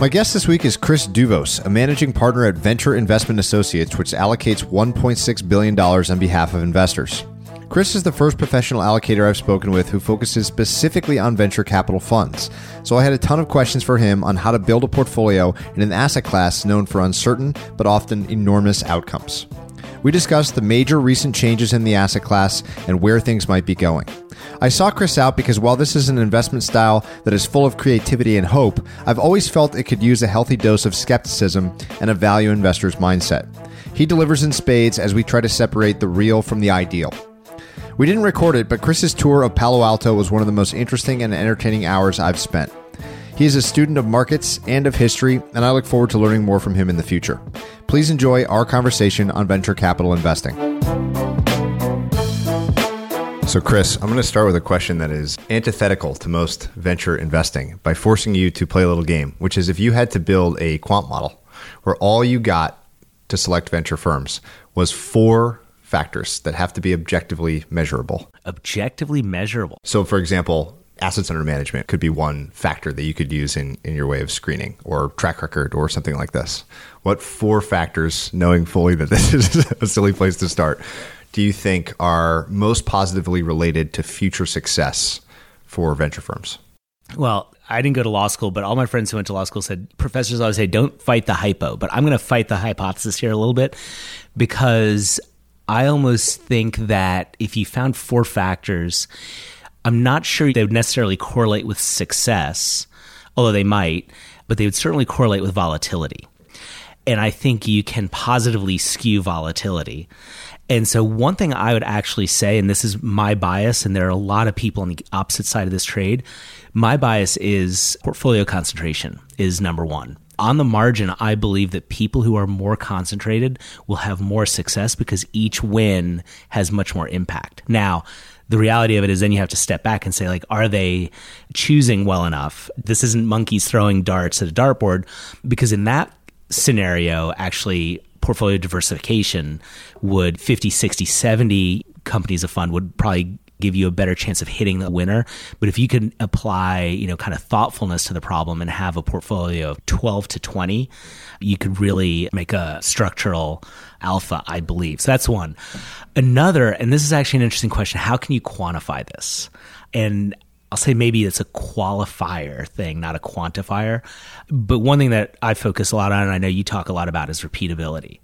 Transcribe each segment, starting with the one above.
My guest this week is Chris Douvos, a managing partner at Venture Investment Associates, which allocates $1.6 billion on behalf of investors. Chris is the first professional allocator I've spoken with who focuses specifically on venture capital funds. So I had a ton of questions for him on how to build a portfolio in an asset class known for uncertain but often enormous outcomes. We discussed the major recent changes in the asset class and where things might be going. I saw Chris out because while this is an investment style that is full of creativity and hope, I've always felt it could use a healthy dose of skepticism and a value investor's mindset. He delivers in spades as we try to separate the real from the ideal. We didn't record it, but Chris's tour of Palo Alto was one of the most interesting and entertaining hours I've spent. He is a student of markets and of history, and I look forward to learning more from him in the future. Please enjoy our conversation on venture capital investing. So, Chris, I'm going to start with a question that is antithetical to most venture investing by forcing you to play a little game, which is if you had to build a quant model where all you got to select venture firms was four factors that have to be objectively measurable. Objectively measurable. So, for example, assets under management could be one factor that you could use in, in your way of screening or track record or something like this. What four factors, knowing fully that this is a silly place to start, do you think are most positively related to future success for venture firms? Well, I didn't go to law school, but all my friends who went to law school said professors always say, don't fight the hypo. But I'm going to fight the hypothesis here a little bit because I almost think that if you found four factors, I'm not sure they would necessarily correlate with success, although they might, but they would certainly correlate with volatility. And I think you can positively skew volatility. And so, one thing I would actually say, and this is my bias, and there are a lot of people on the opposite side of this trade, my bias is portfolio concentration is number one. On the margin, I believe that people who are more concentrated will have more success because each win has much more impact. Now, the reality of it is then you have to step back and say like are they choosing well enough this isn't monkeys throwing darts at a dartboard because in that scenario actually portfolio diversification would 50, 60, 70 companies a fund would probably give you a better chance of hitting the winner. But if you can apply, you know, kind of thoughtfulness to the problem and have a portfolio of 12 to 20, you could really make a structural alpha, I believe. So that's one. Another, and this is actually an interesting question, how can you quantify this? And I'll say maybe it's a qualifier thing, not a quantifier. But one thing that I focus a lot on, and I know you talk a lot about, is repeatability.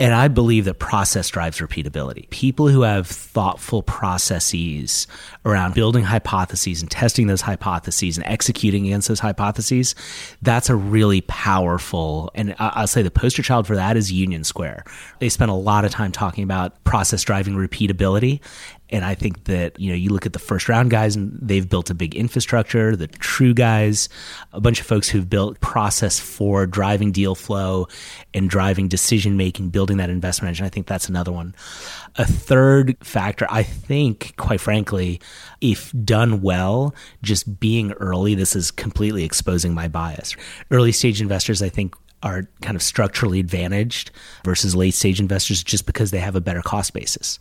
And I believe that process drives repeatability. People who have thoughtful processes around building hypotheses and testing those hypotheses and executing against those hypotheses, that's a really powerful, and I'll say the poster child for that is Union Square. They spent a lot of time talking about process driving repeatability. And I think that, you know, you look at the first round guys and they've built a big infrastructure, the true guys, a bunch of folks who've built process for driving deal flow and driving decision making, building that investment engine. I think that's another one. A third factor, I think, quite frankly, if done well, just being early, this is completely exposing my bias. Early stage investors, I think, are kind of structurally advantaged versus late stage investors just because they have a better cost basis.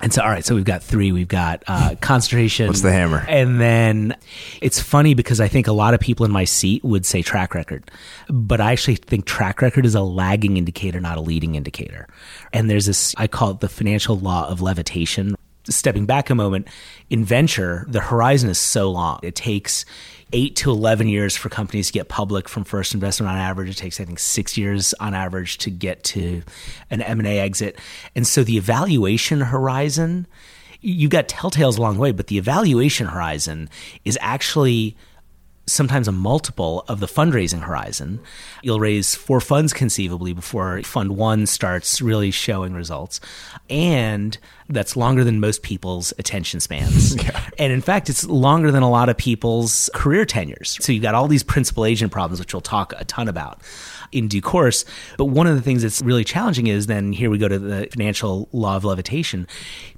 And so, all right, so we've got three. We've got uh, concentration. What's the hammer? And then it's funny because I think a lot of people in my seat would say track record, but I actually think track record is a lagging indicator, not a leading indicator. And there's this, I call it the financial law of levitation. Stepping back a moment, in venture, the horizon is so long. It takes eight to 11 years for companies to get public from first investment on average. It takes, I think, six years on average to get to an M&A exit. And so the evaluation horizon, you've got telltales along the way, but the evaluation horizon is actually sometimes a multiple of the fundraising horizon. You'll raise four funds conceivably before fund one starts really showing results. And that's longer than most people's attention spans. yeah. And in fact, it's longer than a lot of people's career tenures. So you've got all these principal agent problems, which we'll talk a ton about in due course. But one of the things that's really challenging is then here we go to the financial law of levitation.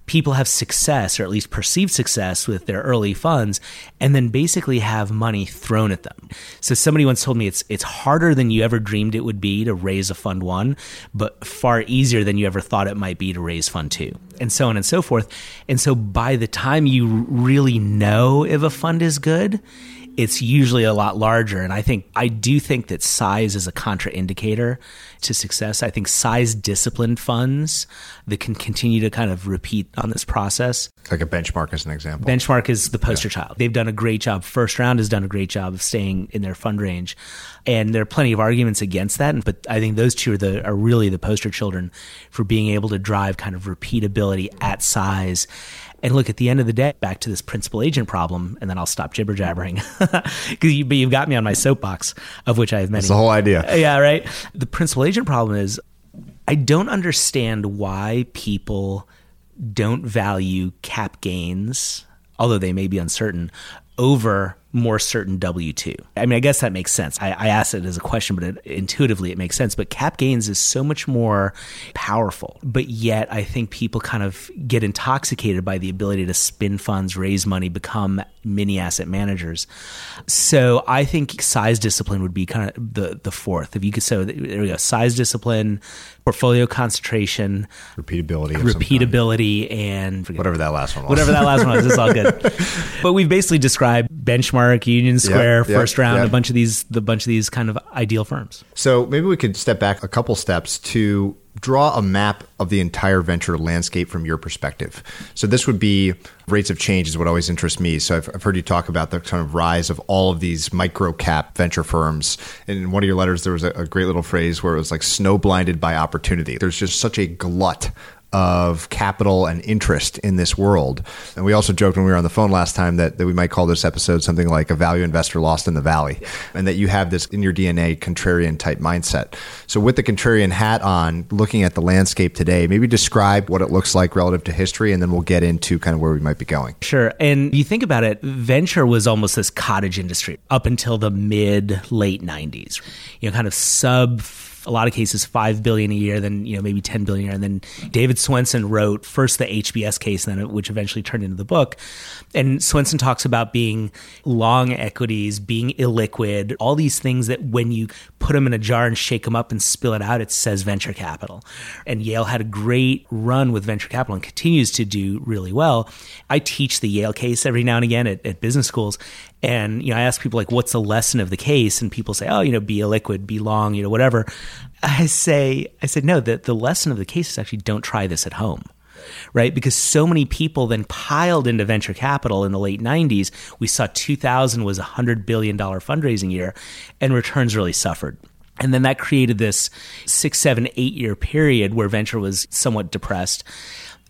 People have success, or at least perceived success, with their early funds, and then basically have money thrown at them. So somebody once told me it's it's harder than you ever dreamed it would be to raise a fund one, but far easier than you ever thought it might be to raise fund two, and so on and so forth. And so by the time you really know if a fund is good, it's usually a lot larger. And I think, I do think that size is a contraindicator to success. I think size disciplined funds that can continue to kind of repeat on this process. Like a benchmark as an example. Benchmark is the poster yeah. child. They've done a great job. First round has done a great job of staying in their fund range. And there are plenty of arguments against that. But I think those two are the are really the poster children for being able to drive kind of repeatability at size and look, at the end of the day, back to this principal agent problem, and then I'll stop jibber jabbering because you, you've got me on my soapbox, of which I have many. That's the whole idea. Uh, yeah, right. The principal agent problem is I don't understand why people don't value cap gains, although they may be uncertain, over more certain W 2. I mean, I guess that makes sense. I, I asked it as a question, but it, intuitively it makes sense. But cap gains is so much more powerful. But yet, I think people kind of get intoxicated by the ability to spin funds, raise money, become mini asset managers. So I think size discipline would be kind of the, the fourth. If you could, so there we go size discipline, portfolio concentration, repeatability, repeatability, and whatever that last one was. Whatever that last one was, it's all good. but we've basically described benchmark, Union Square, yep, first yep, round, yep. a bunch of these, the bunch of these kind of ideal firms. So maybe we could step back a couple steps to draw a map of the entire venture landscape from your perspective. So this would be rates of change is what always interests me. So I've, I've, heard you talk about the kind of rise of all of these micro cap venture firms. And in one of your letters, there was a, a great little phrase where it was like snow blinded by opportunity. There's just such a glut of capital and interest in this world. And we also joked when we were on the phone last time that, that we might call this episode something like a value investor lost in the valley, and that you have this in your DNA contrarian type mindset. So, with the contrarian hat on, looking at the landscape today, maybe describe what it looks like relative to history, and then we'll get into kind of where we might be going. Sure. And you think about it, venture was almost this cottage industry up until the mid late 90s, you know, kind of sub a lot of cases five billion a year, then you know maybe ten billion a year, and then David Swensen wrote first the HBS case, then which eventually turned into the book. And Swensen talks about being long equities, being illiquid, all these things that when you put them in a jar and shake them up and spill it out, it says venture capital. And Yale had a great run with venture capital and continues to do really well. I teach the Yale case every now and again at, at business schools, and, you know, I ask people like, what's the lesson of the case? And people say, oh, you know, be illiquid, be long, you know, whatever. I say, I said, no, the, the lesson of the case is actually don't try this at home. Right. Because so many people then piled into venture capital in the late 90s. We saw 2000 was a $100 billion fundraising year and returns really suffered. And then that created this six, seven, eight year period where venture was somewhat depressed.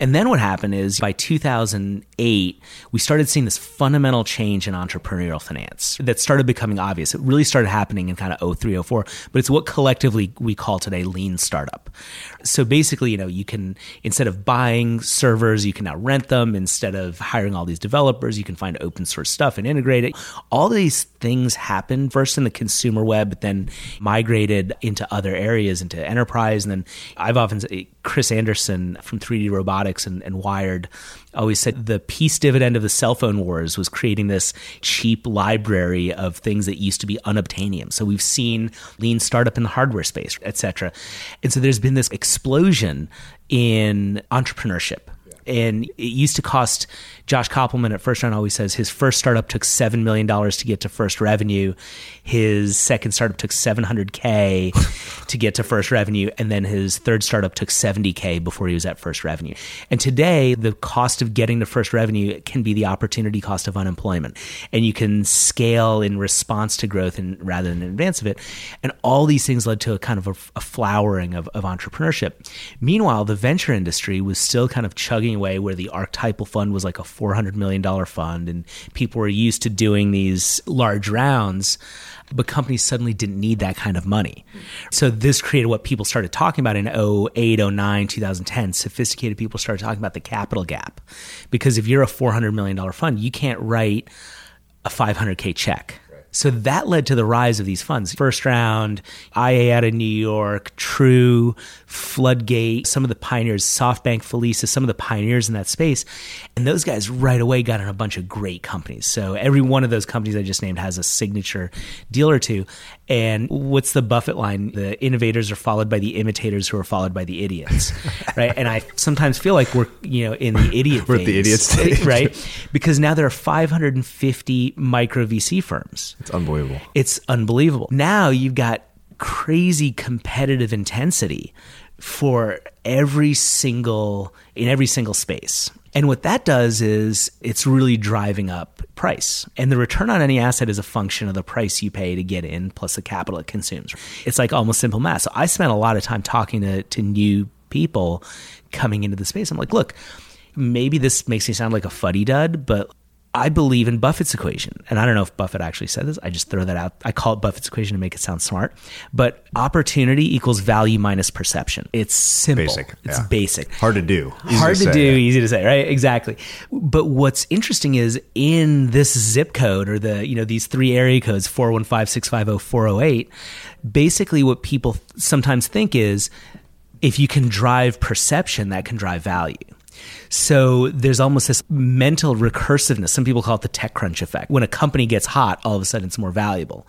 And then what happened is by 2008, we started seeing this fundamental change in entrepreneurial finance that started becoming obvious. It really started happening in kind of 03, 04, but it's what collectively we call today lean startup. So basically, you know, you can, instead of buying servers, you can now rent them. Instead of hiring all these developers, you can find open source stuff and integrate it. All these things happened first in the consumer web, but then migrated into other areas, into enterprise. And then I've often Chris Anderson from 3D Robotics and, and Wired always said the peace dividend of the cell phone wars was creating this cheap library of things that used to be unobtainium. So we've seen lean startup in the hardware space, et cetera. And so there's been this explosion in entrepreneurship and it used to cost Josh Kopelman at First Round always says his first startup took $7 million to get to first revenue. His second startup took 700K to get to first revenue. And then his third startup took 70K before he was at first revenue. And today, the cost of getting to first revenue can be the opportunity cost of unemployment. And you can scale in response to growth and rather than in advance of it. And all these things led to a kind of a, a flowering of, of entrepreneurship. Meanwhile, the venture industry was still kind of chugging away where the archetypal fund was like a $400 million fund and people were used to doing these large rounds but companies suddenly didn't need that kind of money. So this created what people started talking about in 08, 09, 2010. Sophisticated people started talking about the capital gap. Because if you're a $400 million fund, you can't write a 500K check so that led to the rise of these funds. First round, IA out of New York, True, Floodgate, some of the pioneers, SoftTech, Felicis, some of the pioneers in that space. And those guys right away got in a bunch of great companies. So every one of those companies I just named has a signature deal or two. And what's the Buffett line? The innovators are followed by the imitators who are followed by the idiots, right? And I sometimes feel like we're, you know, in the idiot We're at the idiot stage. right? Because now there are 550 micro VC firms. It's unbelievable. It's unbelievable. Now you've got crazy competitive intensity for every single in every single space. And what that does is it's really driving up price. And the return on any asset is a function of the price you pay to get in plus the capital it consumes. It's like almost simple math. So I spent a lot of time talking to, to new people coming into the space. I'm like, look, maybe this makes me sound like a fuddy dud, but I believe in Buffett's equation. And I don't know if Buffett actually said this. I just throw that out. I call it Buffett's equation to make it sound smart. But opportunity equals value minus perception. It's simple. Basic. It's yeah. basic. Hard to do. Easy Hard to, say, do, yeah. easy to say, right? Exactly. But what's interesting is in this zip code or the, you know, these three area codes, 415, 650, 408, basically what people sometimes think is if you can drive perception, that can drive value. So there's almost this mental recursiveness. Some people call it the tech crunch effect. When a company gets hot, all of a sudden it's more valuable.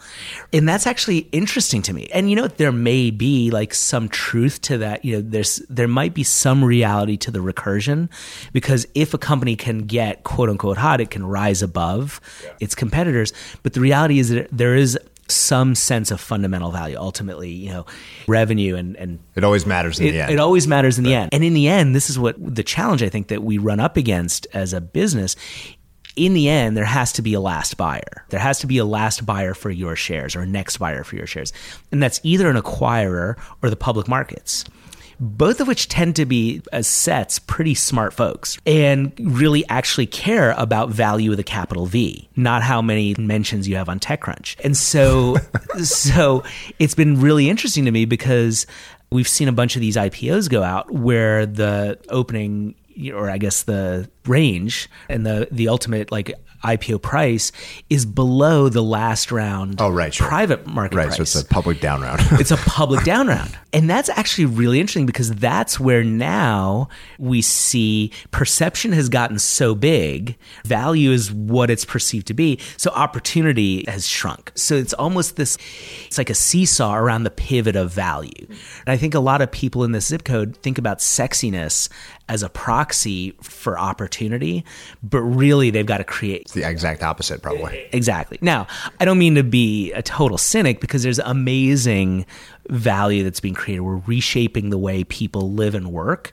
And that's actually interesting to me. And you know, there may be like some truth to that. You know, there's, there might be some reality to the recursion because if a company can get quote unquote hot, it can rise above yeah. its competitors. But the reality is that there is some sense of fundamental value. Ultimately, you know, revenue and and it always matters in it, the end. It always matters in the end. And in the end, this is what the challenge I think that we run up against as a business. In the end, there has to be a last buyer. There has to be a last buyer for your shares or a next buyer for your shares. And that's either an acquirer or the public markets both of which tend to be, as sets, pretty smart folks and really actually care about value with a capital V, not how many mentions you have on TechCrunch. And so, so it's been really interesting to me because we've seen a bunch of these IPOs go out where the opening or I guess the range and the the ultimate like IPO price is below the last round oh, right, sure. private market right, price. so it's a public down round. it's a public down round. And that's actually really interesting because that's where now we see perception has gotten so big, value is what it's perceived to be. So opportunity has shrunk. So it's almost this, it's like a seesaw around the pivot of value. And I think a lot of people in this zip code think about sexiness as a proxy for opportunity, but really they've got to create it's the exact opposite, probably. Exactly. Now, I don't mean to be a total cynic because there's amazing value that's being created. We're reshaping the way people live and work.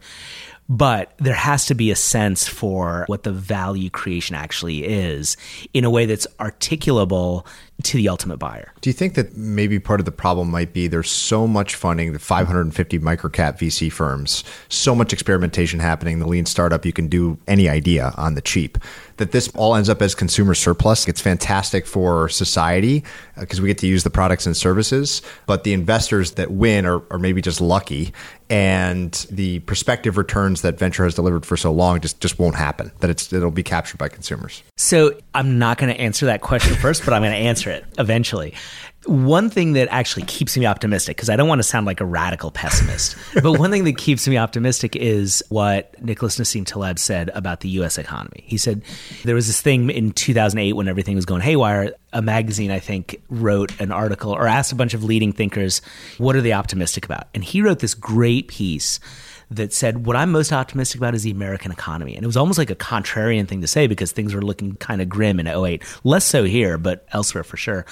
But there has to be a sense for what the value creation actually is in a way that's articulable to the ultimate buyer. Do you think that maybe part of the problem might be there's so much funding, the 550 microcap VC firms, so much experimentation happening, the lean startup, you can do any idea on the cheap, that this all ends up as consumer surplus. It's fantastic for society because uh, we get to use the products and services, but the investors that win are, are maybe just lucky and the prospective returns that venture has delivered for so long just, just won't happen, that it's, it'll be captured by consumers. So I'm not going to answer that question first, but I'm going to answer it eventually. one thing that actually keeps me optimistic, because I don't want to sound like a radical pessimist, but one thing that keeps me optimistic is what Nicholas Nassim Taleb said about the US economy. He said there was this thing in 2008 when everything was going haywire. A magazine, I think, wrote an article or asked a bunch of leading thinkers, what are they optimistic about? And he wrote this great piece that said, What I'm most optimistic about is the American economy. And it was almost like a contrarian thing to say because things were looking kind of grim in 08. Less so here, but elsewhere for sure.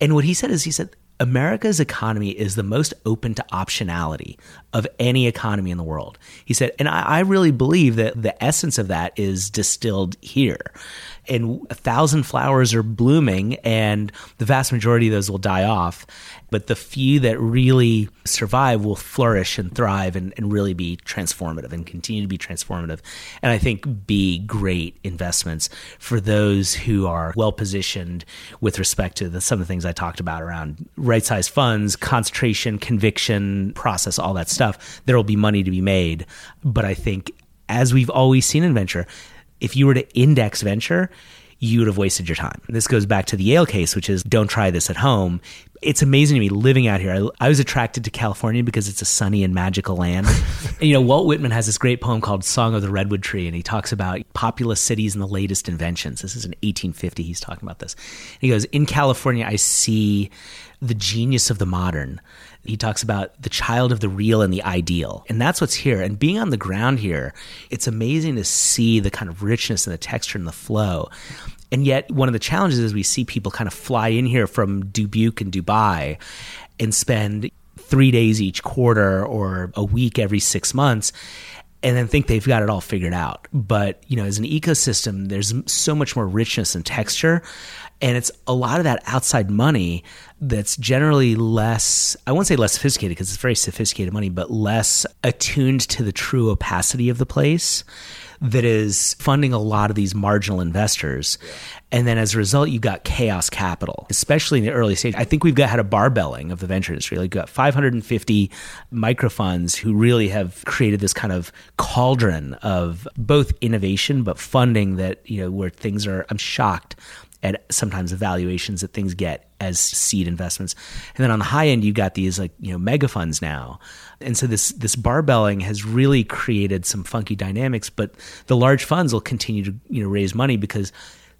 And what he said is, he said, America's economy is the most open to optionality of any economy in the world. He said, and I, I, really believe that the essence of that is distilled here. And a thousand flowers are blooming, and the vast majority of those will die off but the few that really survive will flourish and thrive and, and really be transformative and continue to be transformative. And I think be great investments for those who are well positioned with respect to the, some of the things I talked about around right sized funds, concentration, conviction, process, all that stuff. There will be money to be made. But I think, as we've always seen in venture, if you were to index venture, you would have wasted your time. This goes back to the Yale case, which is don't try this at home. It's amazing to me living out here. I, I was attracted to California because it's a sunny and magical land. and, you know, Walt Whitman has this great poem called Song of the Redwood Tree, and he talks about populous cities and the latest inventions. This is in 1850. He's talking about this. he goes, In California, I see the genius of the modern. He talks about the child of the real and the ideal. And that's what's here. And being on the ground here, it's amazing to see the kind of richness and the texture and the flow. And yet, one of the challenges is we see people kind of fly in here from Dubuque and Dubai and spend three days each quarter or a week every six months and then think they've got it all figured out. But, you know, as an ecosystem, there's so much more richness and texture. And it's a lot of that outside money that's generally less, I won't say less sophisticated because it's very sophisticated money, but less attuned to the true opacity of the place that is funding a lot of these marginal investors. And then as a result, you've got chaos capital, especially in the early stage. I think we've got had a barbelling of the venture industry. Like, you've got 550 micro funds who really have created this kind of cauldron of both innovation, but funding that, you know, where things are, I'm shocked at sometimes the valuations that things get as seed investments. And then on the high end, you've got these like, you know, mega funds now. And so this this barbelling has really created some funky dynamics, but the large funds will continue to, you know, raise money because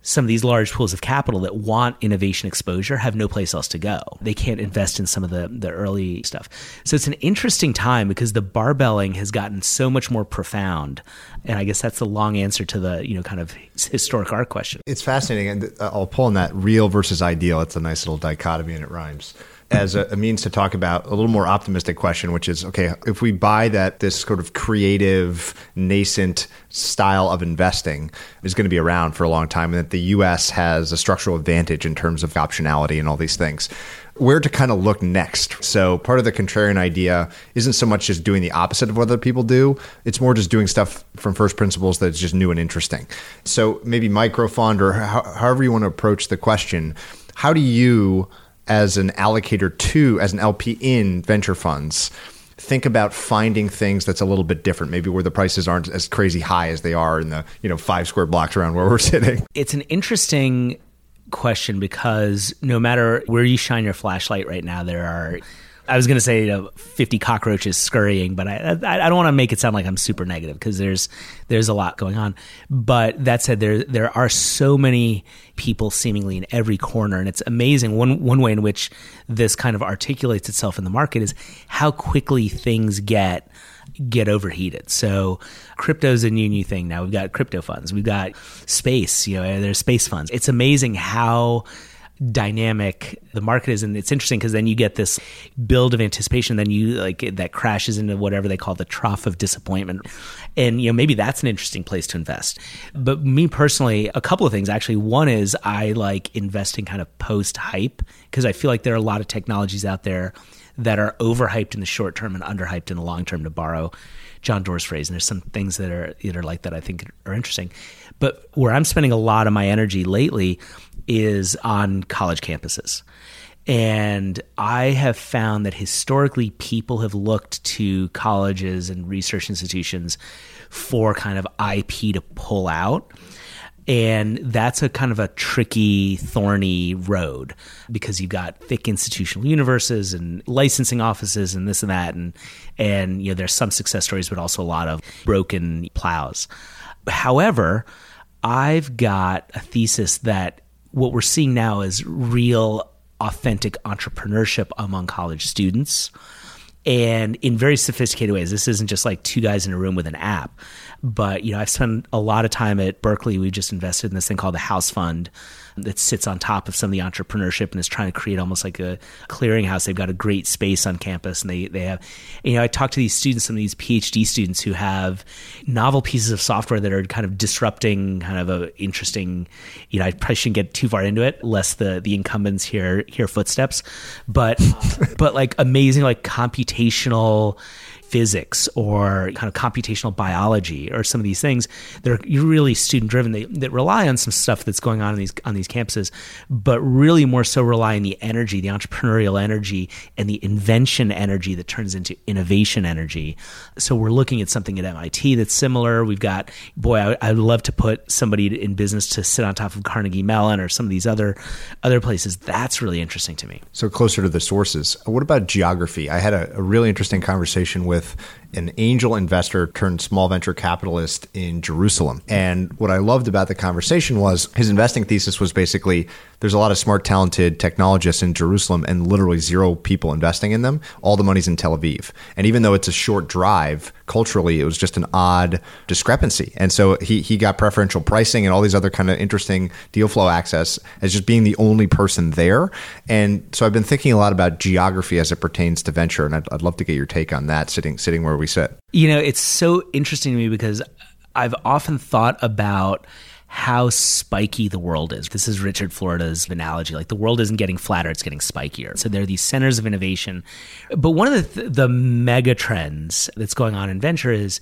some of these large pools of capital that want innovation exposure have no place else to go. They can't invest in some of the, the early stuff. So it's an interesting time because the barbelling has gotten so much more profound. And I guess that's the long answer to the, you know, kind of historic art question. It's fascinating. And uh, I'll pull on that real versus ideal. It's a nice little dichotomy and it rhymes as a, a, means to talk about a little more optimistic question, which is okay, if we buy that this sort of creative, nascent style of investing is going to be around for a long time, and that the US has a structural advantage in terms of optionality and all these things. Where to kind of look next. So, part of the contrarian idea isn't so much just doing the opposite of what other people do, it's more just doing stuff from first principles that's just new and interesting. So, maybe microfund or however you want to approach the question, how do you as an allocator to, as an LP in venture funds, think about finding things that's a little bit different, maybe where the prices aren't as crazy high as they are in the you know five square blocks around where we're sitting. It's an interesting question because no matter where you shine your flashlight right now, there are I was going to say you know, 50 cockroaches scurrying, but I, I, I don't want to make it sound like I'm super negative because there's there's a lot going on. But that said, there there are so many people seemingly in every corner, and it's amazing. One one way in which this kind of articulates itself in the market is how quickly things get get overheated. So crypto's a new new thing now. We've got crypto funds. We've got space. You know, there's space funds. It's amazing how dynamic the market is and it's interesting because then you get this build of anticipation then you like that crashes into whatever they call the trough of disappointment. And you know maybe that's an interesting place to invest. But me personally a couple of things actually. One is i like investing kind of post hype because i feel like there are a lot of technologies out there that are overhyped in the short term and underhyped in the long term to borrow John Doerr's phrase. And there's some things that are that are like that I think are interesting but where I'm spending a lot of my energy lately is on college campuses. And I have found that historically people have looked to colleges and research institutions for kind of IP to pull out. And that's a kind of a tricky, thorny road because you've got thick institutional universes and licensing offices and this and that. And, and, you know, there's some success stories, but also a lot of broken plows. However, I've got a thesis that what we're seeing now is real, authentic entrepreneurship among college students and in very sophisticated ways. This isn't just like two guys in a room with an app. But you know, I've spent a lot of time at Berkeley. We just invested in this thing called the House Fund that sits on top of some of the entrepreneurship and is trying to create almost like a clearinghouse. They've got a great space on campus, and they they have. You know, I talk to these students, some of these PhD students who have novel pieces of software that are kind of disrupting, kind of a interesting. You know, I probably shouldn't get too far into it, lest the the incumbents hear hear footsteps, but but like amazing like computational physics or kind of computational biology or some of these things that are really student driven they, that rely on some stuff that's going on in these on these campuses but really more so rely on the energy the entrepreneurial energy and the invention energy that turns into innovation energy. So we're looking at something at MIT that's similar. We've got boy I, I would love to put somebody in business to sit on top of Carnegie Mellon or some of these other other places. That's really interesting to me. So closer to the sources. What about geography? I had a, a really interesting conversation with with an angel investor turned small venture capitalist in Jerusalem. And what I loved about the conversation was his investing thesis was basically there's a lot of smart, talented technologists in Jerusalem and literally zero people investing in them. All the money's in Tel Aviv. And even though it's a short drive, culturally, it was just an odd discrepancy. And so he, he got preferential pricing and all these other kind of interesting deal flow access as just being the only person there. And so I've been thinking a lot about geography as it pertains to venture. And I'd, I'd love to get your take on that sitting, sitting where we sit. You know, it's so interesting to me because I've often thought about how spiky the world is. This is Richard Florida's analogy. Like the world isn't getting flatter, it's getting spikier. So there are these centers of innovation. But one of the, th- the mega trends that's going on in venture is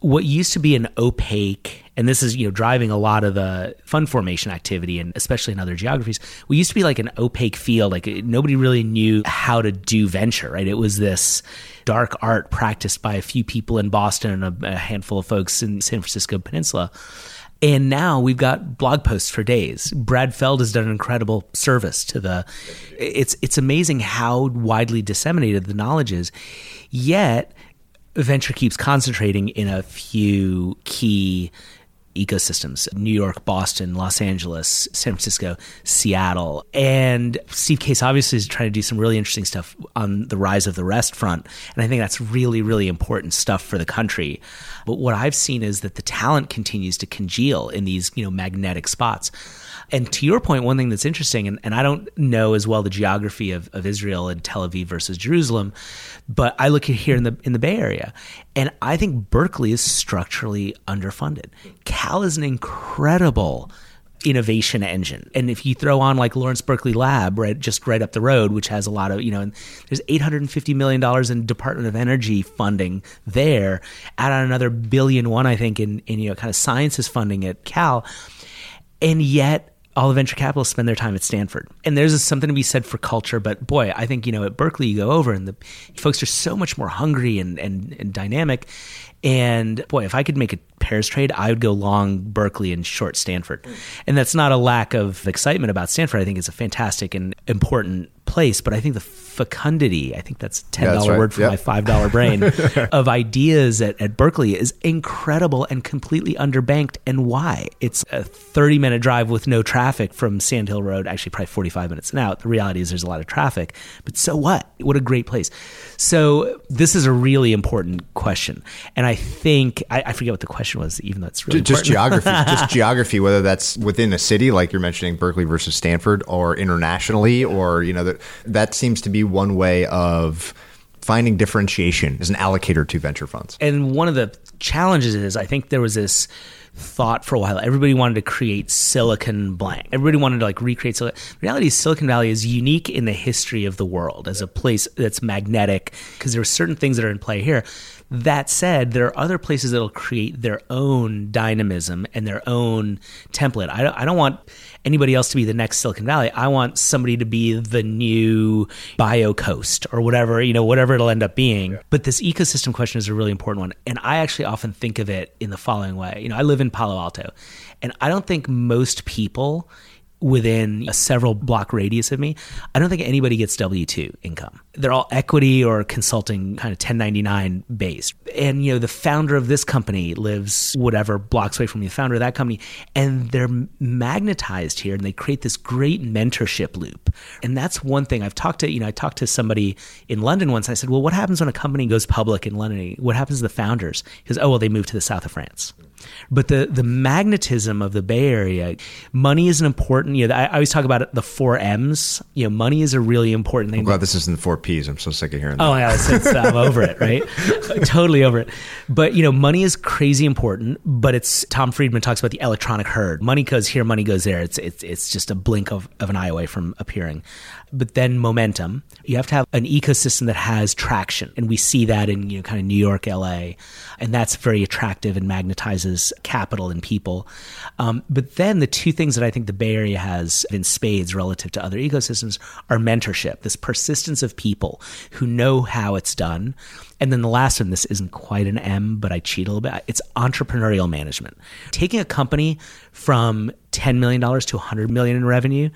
what used to be an opaque and this is you know driving a lot of the fund formation activity and especially in other geographies we used to be like an opaque field like nobody really knew how to do venture right it was this dark art practiced by a few people in boston and a, a handful of folks in san francisco peninsula and now we've got blog posts for days. Brad Feld has done an incredible service to the. It's it's amazing how widely disseminated the knowledge is. Yet venture keeps concentrating in a few key ecosystems New York, Boston, Los Angeles, San Francisco, Seattle. And Steve Case obviously is trying to do some really interesting stuff on the rise of the rest front. And I think that's really, really important stuff for the country. But what I've seen is that the talent continues to congeal in these, you know, magnetic spots. And to your point, one thing that's interesting, and, and I don't know as well the geography of, of Israel and Tel Aviv versus Jerusalem, but I look at here in the in the Bay Area, and I think Berkeley is structurally underfunded. Cal is an incredible innovation engine. And if you throw on like Lawrence Berkeley Lab, right, just right up the road, which has a lot of, you know, there's $850 million in Department of Energy funding there, add on another billion one, I think, in, in, you know, kind of sciences funding at Cal. And yet all the venture capitalists spend their time at Stanford. And there's something to be said for culture, but boy, I think, you know, at Berkeley you go over and the folks are so much more hungry and, and, and dynamic. And boy, if I could make a pairs trade, I would go long Berkeley and short Stanford. And that's not a lack of excitement about Stanford. I think it's a fantastic and important place, but I think the fecundity, I think that's a $10 yeah, right. word for yep. my $5 brain, of ideas at, at Berkeley is incredible and completely underbanked. And why? It's a 30 minute drive with no traffic from Sand Hill Road, actually, probably 45 minutes now. The reality is there's a lot of traffic, but so what? What a great place. So, this is a really important question. And I think, I, I forget what the question was, even though it's really just, just geography, just geography, whether that's within a city, like you're mentioning Berkeley versus Stanford, or internationally, or, you know, that, seems to be one way of finding differentiation as an allocator to venture funds. And one of the challenges is I think there was this thought for a while. Everybody wanted to create Silicon blank. Everybody wanted to like recreate Silicon. Reality is Silicon Valley is unique in the history of the world as a place that's magnetic because there are certain things that are in play here. That said, there are other places that'll create their own dynamism and their own template. I don't, I don't want anybody else to be the next Silicon Valley. I want somebody to be the new BioCoast or whatever, you know, whatever it'll end up being. But this ecosystem question is a really important one. And I actually often think of it in the following way. You know, I live in Palo Alto, and I don't think most people within a several block radius of me, I don't think anybody gets W 2 income. They're all equity or consulting kind of 1099 based. And, you know, the founder of this company lives whatever blocks away from the founder of that company. And they're magnetized here and they create this great mentorship loop. And that's one thing I've talked to, you know, I talked to somebody in London once. I said, well, what happens when a company goes public in London? What happens to the founders? He goes, oh, well, they move to the south of France. But the the magnetism of the Bay Area, money is an important. You know, I, I always talk about it, the four M's. You know, money is a really important thing. I'm glad this isn't the four P's. I'm so sick of hearing. Oh that. yeah, it's, it's, I'm over it. Right, totally over it. But you know, money is crazy important. But it's Tom Friedman talks about the electronic herd. Money goes here, money goes there. It's it's it's just a blink of, of an eye away from appearing but then momentum. You have to have an ecosystem that has traction. And we see that in, you know, kind of New York, LA. And that's very attractive and magnetizes capital and people. Um, but then the two things that I think the Bay Area has in spades relative to other ecosystems are mentorship, this persistence of people who know how it's done. And then the last one, this isn't quite an M, but I cheat a little bit. It's entrepreneurial management. Taking a company from $10 million to 100 million in revenue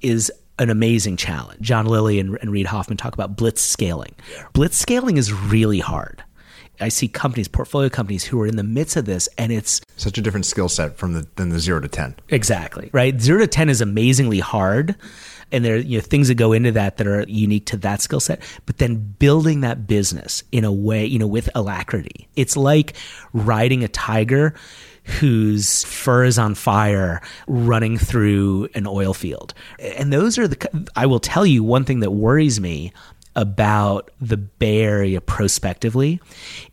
is an amazing challenge. John Lilly and, and Reid Hoffman talk about blitz scaling. Blitz scaling is really hard. I see companies, portfolio companies, who are in the midst of this, and it's such a different skill set from the than the zero to ten. Exactly right. Zero to ten is amazingly hard, and there are you know things that go into that that are unique to that skill set. But then building that business in a way, you know, with alacrity, it's like riding a tiger whose fur is on fire running through an oil field. And those are the, I will tell you one thing that worries me about the Bay Area prospectively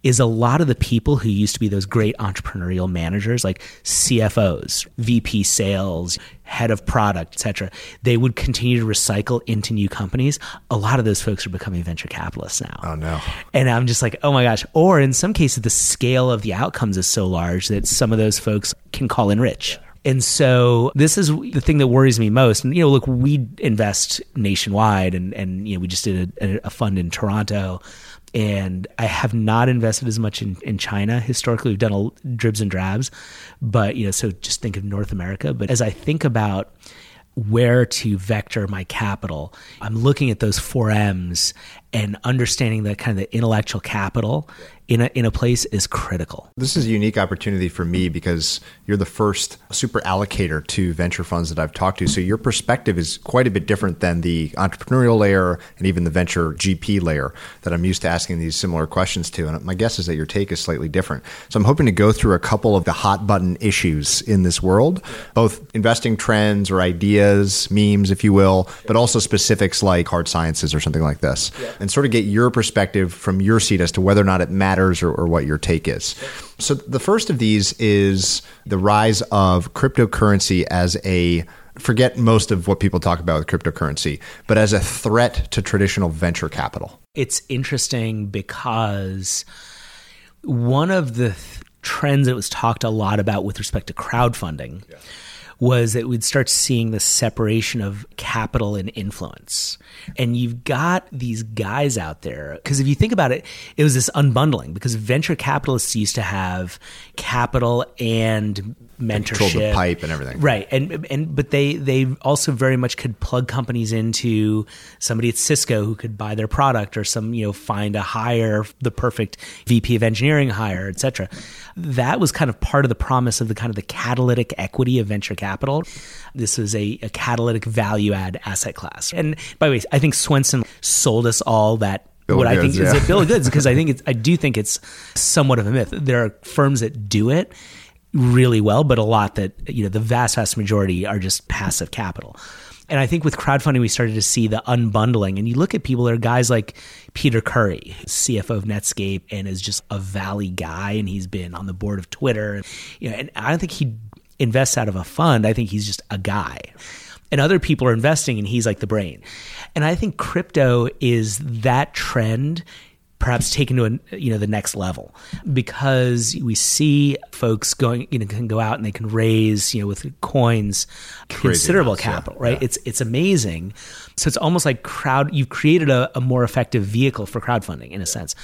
is a lot of the people who used to be those great entrepreneurial managers, like CFOs, VP sales, head of product, etc. They would continue to recycle into new companies. A lot of those folks are becoming venture capitalists now. Oh no! And I'm just like, oh my gosh. Or in some cases, the scale of the outcomes is so large that some of those folks can call in rich. And so this is the thing that worries me most. And you know, look, we invest nationwide, and and you know, we just did a, a fund in Toronto, and I have not invested as much in in China historically. We've done a, dribs and drabs, but you know, so just think of North America. But as I think about where to vector my capital, I'm looking at those four M's and understanding that kind of the intellectual capital in a, in a place is critical. This is a unique opportunity for me because you're the first super allocator to venture funds that I've talked to. So your perspective is quite a bit different than the entrepreneurial layer and even the venture GP layer that I'm used to asking these similar questions to. And my guess is that your take is slightly different. So I'm hoping to go through a couple of the hot button issues in this world, both investing trends or ideas, memes, if you will, but also specifics like hard sciences or something like this. And sort of get your perspective from your seat as to whether or not it matters matters or, or what your take is. So the first of these is the rise of cryptocurrency as a forget most of what people talk about with cryptocurrency, but as a threat to traditional venture capital. It's interesting because one of the th- trends that was talked a lot about with respect to crowdfunding yeah. Was that we'd start seeing the separation of capital and influence. And you've got these guys out there. Because if you think about it, it was this unbundling because venture capitalists used to have capital and mentorship, the pipe and everything, right? And and but they they also very much could plug companies into somebody at Cisco who could buy their product or some you know find a hire the perfect VP of engineering hire, etc. That was kind of part of the promise of the kind of the catalytic equity of venture capital. This was a, a catalytic value add asset class. And by the way, I think Swensen sold us all that Bill what I think yeah. is a bill of goods because I think it's, I do think it's somewhat of a myth. There are firms that do it really well, but a lot that you know the vast vast majority are just passive capital. And I think with crowdfunding, we started to see the unbundling. And you look at people, there are guys like Peter Currie, CFO of Netscape, and is just a Valley guy, and he's been on the board of Twitter. You know, and I don't think he invests out of a fund. I think he's just a guy. And other people are investing and he's like the brain. And I think crypto is that trend perhaps taken to a, you know the next level. Because we see folks going you know can go out and they can raise you know with coins Crazy considerable amounts, capital yeah, right? yeah. it's it's amazing. So it's almost like crowd you've created a, a more effective vehicle for crowdfunding in a sense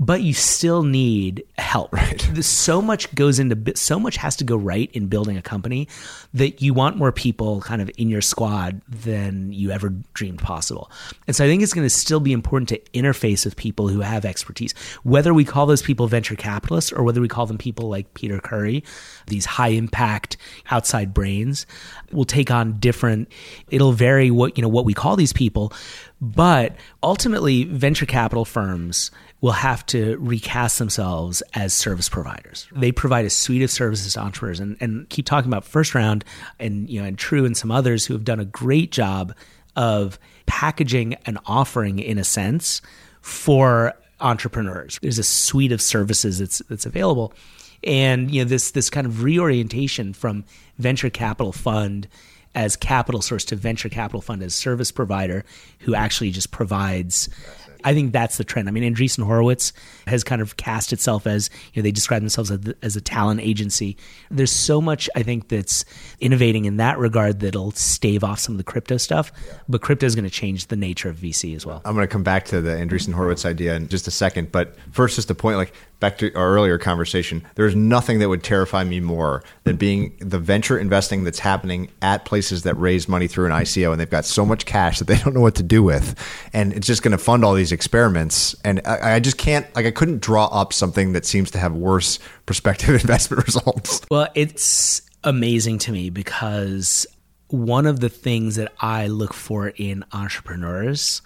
but you still need help. Right. So much goes into so much has to go right in building a company that you want more people kind of in your squad than you ever dreamed possible. And so I think it's going to still be important to interface with people who have expertise, whether we call those people venture capitalists or whether we call them people like Peter Currie, these high impact outside brains will take on different it'll vary what you know what we call these people but ultimately venture capital firms will have to recast themselves as service providers. They provide a suite of services to entrepreneurs and, and keep talking about first round and you know and True and some others who have done a great job of packaging and offering in a sense for entrepreneurs. There's a suite of services that's that's available. And you know this this kind of reorientation from venture capital fund as capital source to venture capital fund as service provider who actually just provides I think that's the trend. I mean, Andreessen Horowitz has kind of cast itself as, you know, they describe themselves as, as a talent agency. There's so much, I think, that's innovating in that regard that'll stave off some of the crypto stuff. But crypto is going to change the nature of VC as well. I'm going to come back to the Andreessen Horowitz idea in just a second. But first, just a point like back to our earlier conversation, there's nothing that would terrify me more than being the venture investing that's happening at places that raise money through an ICO and they've got so much cash that they don't know what to do with. And it's just going to fund all these experiments. And I, I, just can't, like, I couldn't draw up something that seems to have worse prospective investment results. Well, it's amazing to me because one of the things that I look for in entrepreneurs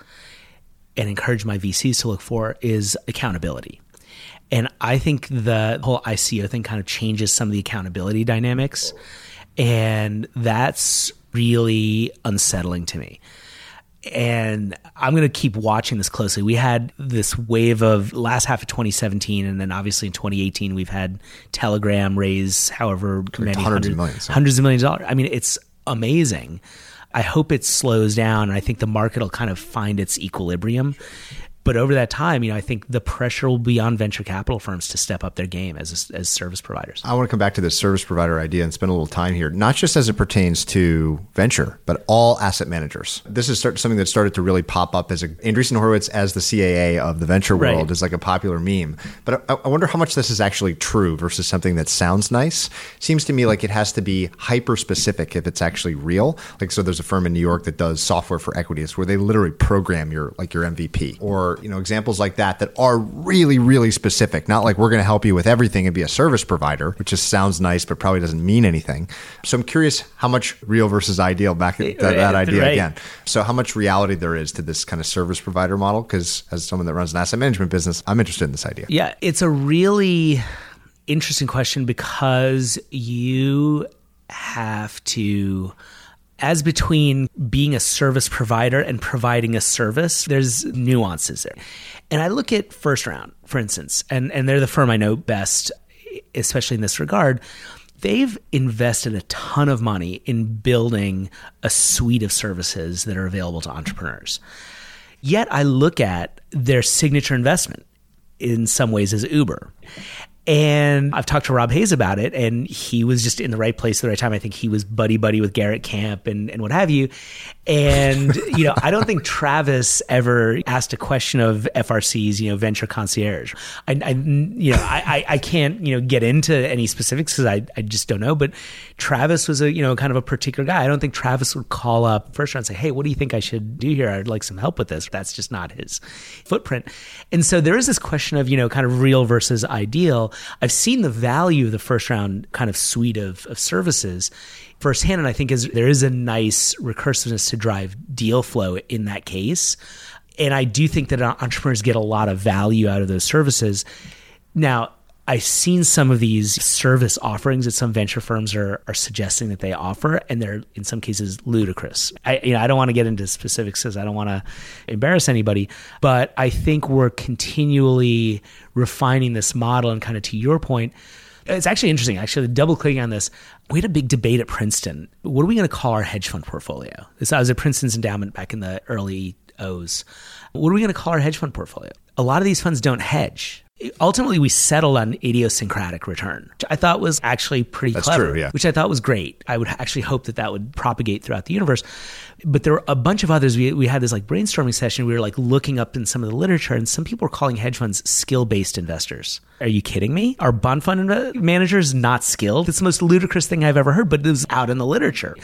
and encourage my VCs to look for is accountability. And I think the whole ICO thing kind of changes some of the accountability dynamics. And that's really unsettling to me. And I'm going to keep watching this closely. We had this wave of last half of 2017, and then obviously in 2018, we've had Telegram raise however many hundreds hundred, of millions, hundreds of millions of dollars. I mean, it's amazing. I hope it slows down, and I think the market will kind of find its equilibrium. But over that time, you know, I think the pressure will be on venture capital firms to step up their game as as service providers. I want to come back to the service provider idea and spend a little time here, not just as it pertains to venture, but all asset managers. This is start, something that started to really pop up as a Andreessen Horowitz as the CAA of the venture world right. is like a popular meme. But I, I wonder how much this is actually true versus something that sounds nice. Seems to me like it has to be hyper specific if it's actually real. Like so, there's a firm in New York that does software for equities where they literally program your like your MVP or you know examples like that that are really really specific. Not like we're going to help you with everything and be a service provider which just sounds nice but probably doesn't mean anything. So i'm curious how much real versus ideal back at that, that idea right. again. So how much reality there is to this kind of service provider model? Because as someone that runs an asset management business i'm interested in this idea. Yeah it's a really interesting question because you have to as between being a service provider and providing a service, there's nuances there. And I look at First Round, for instance, and, and they're the firm I know best, especially in this regard. They've invested a ton of money in building a suite of services that are available to entrepreneurs. Yet I look at their signature investment in some ways as Uber. And I've talked to Rob Hayes about it, and he was just in the right place at the right time. I think he was buddy buddy with Garrett Camp and, and what have you. And, you know, I don't think Travis ever asked a question of FRC's, you know, venture concierge. I, I you know, I, I can't, you know, get into any specifics because I, I just don't know. But Travis was a, you know, kind of a particular guy. I don't think Travis would call up first round and say, hey, what do you think I should do here? I'd like some help with this. That's just not his footprint. And so there is this question of, you know, kind of real versus ideal. I've seen the value of the first round kind of suite of, of services firsthand. And I think is there is a nice recursiveness to drive deal flow in that case. And I do think that entrepreneurs get a lot of value out of those services. Now, I've seen some of these service offerings that some venture firms are, are suggesting that they offer, and they're in some cases ludicrous. I, you know, I don't want to get into specifics because I don't want to embarrass anybody, but I think we're continually refining this model. And kind of to your point, it's actually interesting. Actually, double clicking on this, we had a big debate at Princeton. What are we going to call our hedge fund portfolio? This I was at Princeton's endowment back in the early O's. What are we going to call our hedge fund portfolio? A lot of these funds don't hedge. Ultimately we settled on idiosyncratic return, which I thought was actually pretty That's clever, true, yeah. which I thought was great. I would actually hope that that would propagate throughout the universe. But there were a bunch of others. We, we had this like brainstorming session. We were like looking up in some of the literature, and some people were calling hedge funds skill based investors. Are you kidding me? Are bond fund managers not skilled? It's the most ludicrous thing I've ever heard, but it was out in the literature.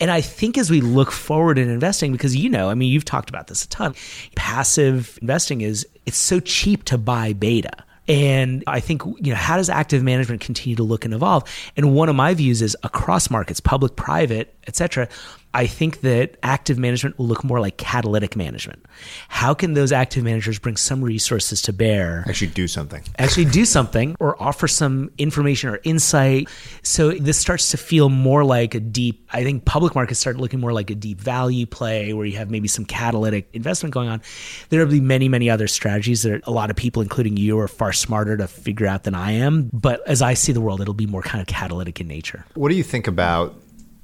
And I think as we look forward in investing, because you know, I mean, you've talked about this a ton, passive investing is it's so cheap to buy beta. And I think, you know, how does active management continue to look and evolve? And one of my views is across markets, public, private, et cetera, I think that active management will look more like catalytic management. How can those active managers bring some resources to bear? Actually, do something. actually do something or offer some information or insight. So this starts to feel more like a deep, I think public markets start looking more like a deep value play where you have maybe some catalytic investment going on. There will be many, many other strategies that a lot of people, including you, are far smarter to figure out than I am. But as I see the world, it'll be more kind of catalytic in nature. What do you think about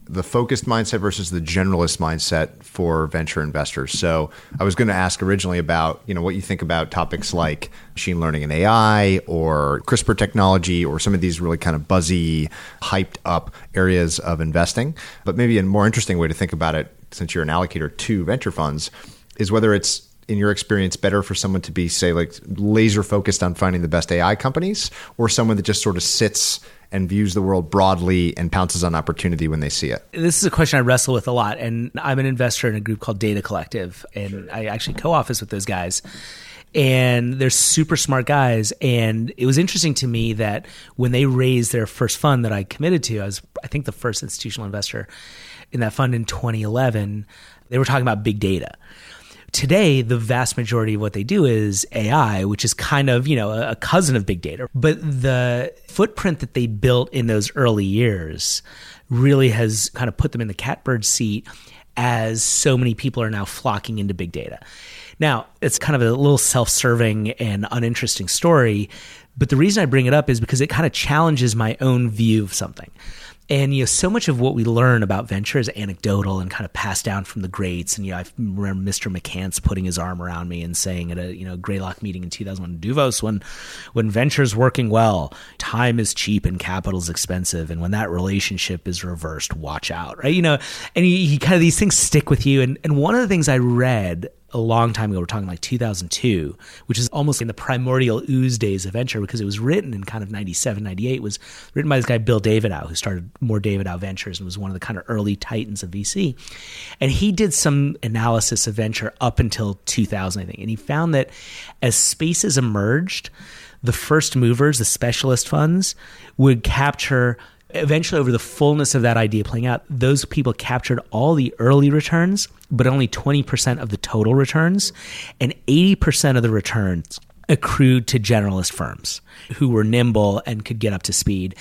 the focused mindset versus the generalist mindset for venture investors? So I was going to ask originally about you know what you think about topics like machine learning and AI or CRISPR technology or some of these really kind of buzzy, hyped up areas of investing. But maybe a more interesting way to think about it, since you're an allocator to venture funds, is whether it's in your experience better for someone to be say like laser focused on finding the best AI companies or someone that just sort of sits and views the world broadly and pounces on opportunity when they see it? This is a question I wrestle with a lot. And I'm an investor in a group called Data Collective, and I actually co office with those guys. And they're super smart guys. And it was interesting to me that when they raised their first fund that I committed to, I was, I think, the first institutional investor in that fund in 2011, they were talking about big data. Today, the vast majority of what they do is AI, which is kind of, you know, a cousin of big data. But the footprint that they built in those early years really has kind of put them in the catbird seat as so many people are now flocking into big data. Now, it's kind of a little self serving and uninteresting story. But the reason I bring it up is because it kind of challenges my own view of something. And you know, so much of what we learn about venture is anecdotal and kind of passed down from the greats. And you know, I remember Mr. McCance putting his arm around me and saying at a you know Greylock meeting in 2001, Douvos, when when venture's working well, time is cheap and capital is expensive, and when that relationship is reversed, watch out, right? You know, and he, he kind of these things stick with you. And and one of the things I read a long time ago. We're talking like 2002, which is almost in the primordial ooze days of venture because it was written in kind of 97, 98. was written by this guy, Bill Davidow, who started Mohr Davidow Ventures and was one of the kind of early titans of VC. And he did some analysis of venture up until 2000, I think. And he found that as spaces emerged, the first movers, the specialist funds, would capture eventually over the fullness of that idea playing out those people captured all the early returns but only 20% of the total returns and 80% of the returns accrued to generalist firms who were nimble and could get up to speed.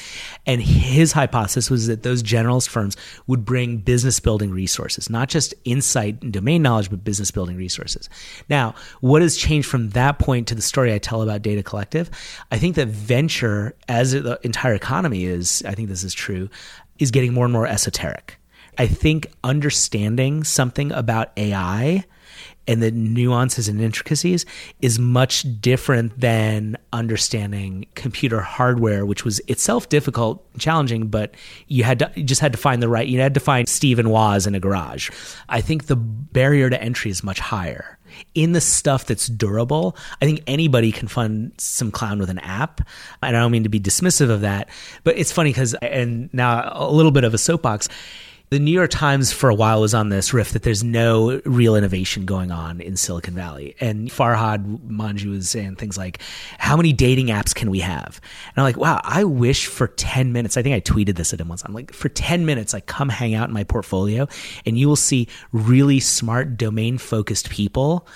And his hypothesis was that those generalist firms would bring business building resources, not just insight and domain knowledge, but business building resources. Now, what has changed from that point to the story I tell about Data Collective? I think that venture, as the entire economy is, I think this is true, is getting more and more esoteric. I think understanding something about AI and the nuances and intricacies is much different than understanding computer hardware, which was itself difficult, challenging, but you had to you just had to find the right you had to find Stephen Woz in a garage. I think the barrier to entry is much higher. In the stuff that's durable, I think anybody can fund some clown with an app. And I don't mean to be dismissive of that, but it's funny because, and now a little bit of a soapbox the New York Times for a while was on this riff that there's no real innovation going on in Silicon Valley. And Farhad Manjoo was saying things like, How many dating apps can we have? And I'm like, Wow, I wish for 10 minutes, I think I tweeted this at him once. I'm like, For 10 minutes, like, come hang out in my portfolio and you will see really smart, domain focused people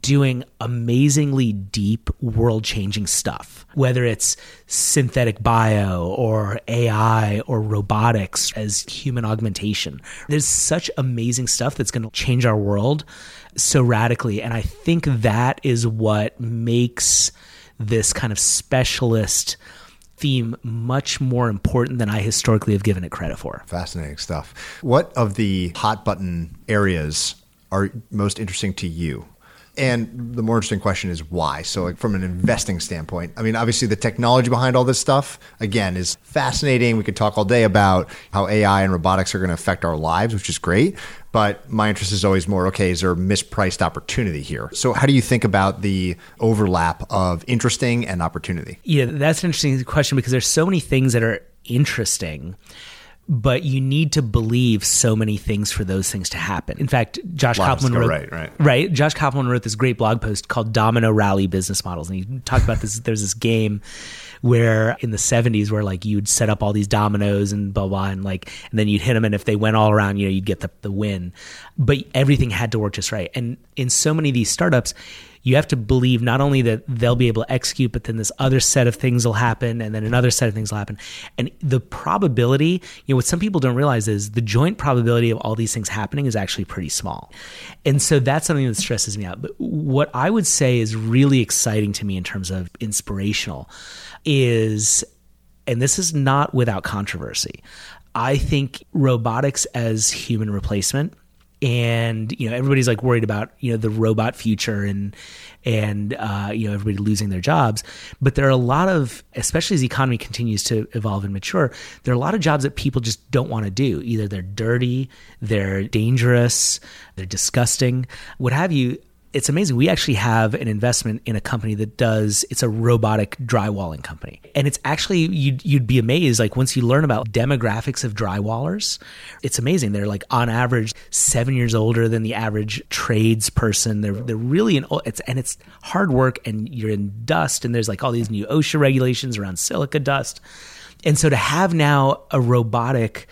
doing amazingly deep, world changing stuff, whether it's synthetic bio or AI or robotics as human augmentation. There's such amazing stuff that's going to change our world so radically. And I think that is what makes this kind of specialist theme much more important than I historically have given it credit for. Fascinating stuff. What of the hot button areas are most interesting to you? And the more interesting question is why. So, like from an investing standpoint, I mean, obviously the technology behind all this stuff, again, is fascinating. We could talk all day about how AI and robotics are going to affect our lives, which is great. But my interest is always more okay, is there a mispriced opportunity here? So, how do you think about the overlap of interesting and opportunity? Yeah, that's an interesting question because there's so many things that are interesting but you need to believe so many things for those things to happen. In fact, Josh Kopelman oh, wrote right, right. right. Josh Kopelman wrote this great blog post called Domino Rally Business Models, and he talked about this. There's this game where in the 70s where like you'd set up all these dominoes and blah blah and like and then you'd hit them and if they went all around you know you'd get the, the win but everything had to work just right and in so many of these startups you have to believe not only that they'll be able to execute, but then this other set of things will happen, and then another set of things will happen. And the probability, you know, what some people don't realize is the joint probability of all these things happening is actually pretty small. And so that's something that stresses me out. But what I would say is really exciting to me in terms of inspirational is, and this is not without controversy, I think robotics as human replacement and you know everybody's like worried about you know the robot future and and uh, you know everybody losing their jobs. But there are a lot of especially as the economy continues to evolve and mature there are a lot of jobs that people just don't want to do. Either they're dirty they're dangerous they're disgusting. What have you it's amazing. We actually have an investment in a company that does it's a robotic drywalling company. And it's actually you'd you'd be amazed like once you learn about demographics of drywallers, it's amazing. They're like on average 7 years older than the average tradesperson. They're they're really in it's and it's hard work and you're in dust and there's like all these new OSHA regulations around silica dust. And so to have now a robotic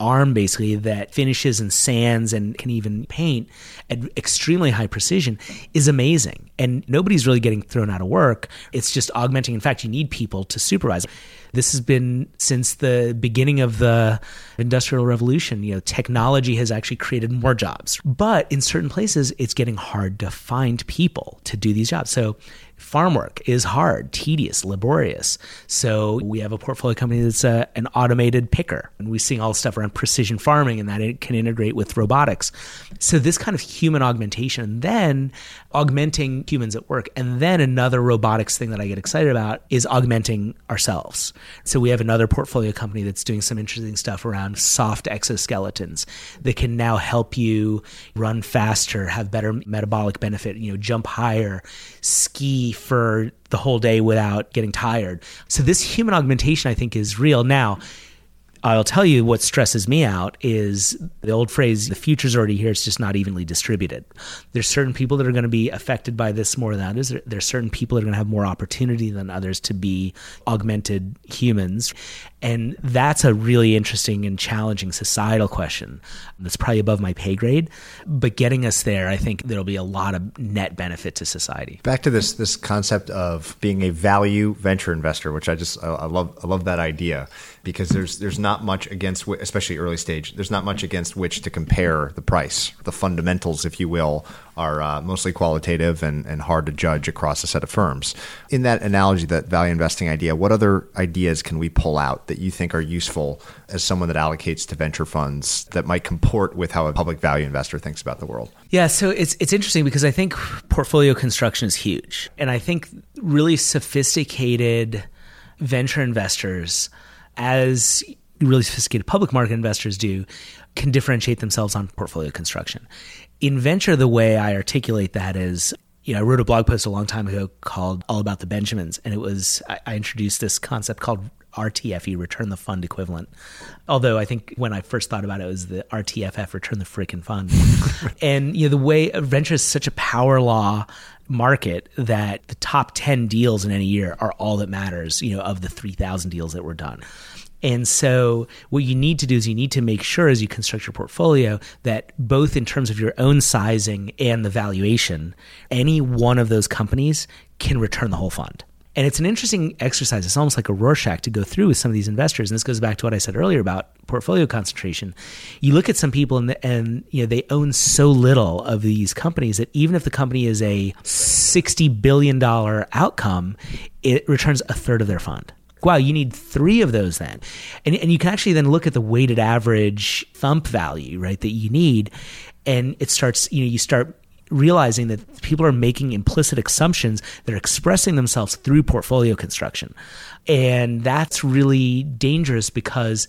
arm basically that finishes and sands and can even paint at extremely high precision is amazing. And nobody's really getting thrown out of work. It's just augmenting. In fact, you need people to supervise. This has been since the beginning of the industrial revolution. You know, technology has actually created more jobs, but in certain places, it's getting hard to find people to do these jobs. So farm work is hard, tedious, laborious. So we have a portfolio company that's a, uh, an automated picker, and we see all the stuff around precision farming, and that it can integrate with robotics. So this kind of human augmentation, then augmenting humans at work, and then another robotics thing that I get excited about is augmenting ourselves. So we have another portfolio company that's doing some interesting stuff around soft exoskeletons that can now help you run faster, have better metabolic benefit, you know, jump higher, ski for the whole day without getting tired. So this human augmentation I think is real now. I'll tell you what stresses me out is the old phrase, the future's already here, it's just not evenly distributed. There's certain people that are going to be affected by this more than others. There's certain people that are going to have more opportunity than others to be augmented humans. And that's a really interesting and challenging societal question that's probably above my pay grade. But getting us there, I think there'll be a lot of net benefit to society. Back to this this concept of being a value venture investor, which I just I love I love that idea because there's there's not much against especially early stage. There's not much against which to compare the price. The fundamentals, if you will, are uh, mostly qualitative and, and hard to judge across a set of firms. In that analogy, that value investing idea, what other ideas can we pull out that you think are useful as someone that allocates to venture funds that might comport with how a public value investor thinks about the world? Yeah, so it's it's interesting because I think portfolio construction is huge, and I think really sophisticated venture investors, as really sophisticated public market investors do, can differentiate themselves on portfolio construction in venture, the way I articulate that is, you know, I wrote a blog post a long time ago called All About the Benjamins, and it was, I, I introduced this concept called RTFE, return the fund equivalent. Although I think when I first thought about it, it was the RTFF, return the freaking fund. and, you know, the way venture is such a power law market that the top 10 deals in any year are all that matters, you know, of the 3,000 deals that were done. And so, what you need to do is you need to make sure as you construct your portfolio that both in terms of your own sizing and the valuation, any one of those companies can return the whole fund. And it's an interesting exercise. It's almost like a Rorschach to go through with some of these investors. And this goes back to what I said earlier about portfolio concentration. You look at some people and, and you know they own so little of these companies that even if the company is a sixty billion dollar outcome, it returns a third of their fund wow, you need three of those then. And, and you can actually then look at the weighted average thump value, right, that you need. And it starts, you know, you start realizing that people are making implicit assumptions They're expressing themselves through portfolio construction. And that's really dangerous because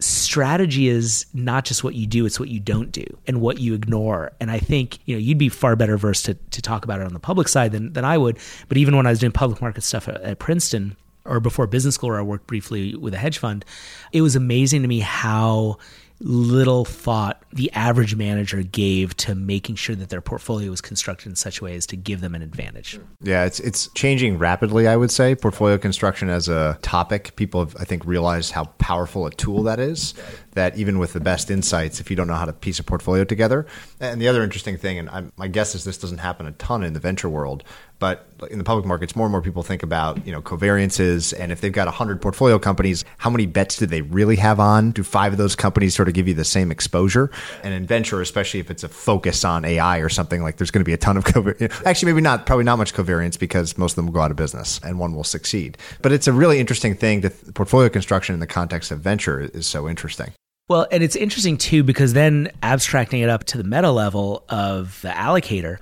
strategy is not just what you do, it's what you don't do and what you ignore. And I think, you know, you'd be far better versed to, to talk about it on the public side than, than I would. But even when I was doing public market stuff at, at Princeton, or before business school where I worked briefly with a hedge fund, it was amazing to me how little thought the average manager gave to making sure that their portfolio was constructed in such a way as to give them an advantage. Yeah, it's it's changing rapidly, I would say. Portfolio construction as a topic, people have I think realized how powerful a tool that is. That even with the best insights, if you don't know how to piece a portfolio together, and the other interesting thing, and I'm, my guess is this doesn't happen a ton in the venture world, but in the public markets, more and more people think about you know covariances, and if they've got hundred portfolio companies, how many bets do they really have on? Do five of those companies sort of give you the same exposure? And in venture, especially if it's a focus on AI or something, like there's going to be a ton of covariance. Actually, maybe not, probably not much covariance because most of them will go out of business and one will succeed. But it's a really interesting thing. That portfolio construction in the context of venture is so interesting. Well, and it's interesting too because then abstracting it up to the meta level of the allocator,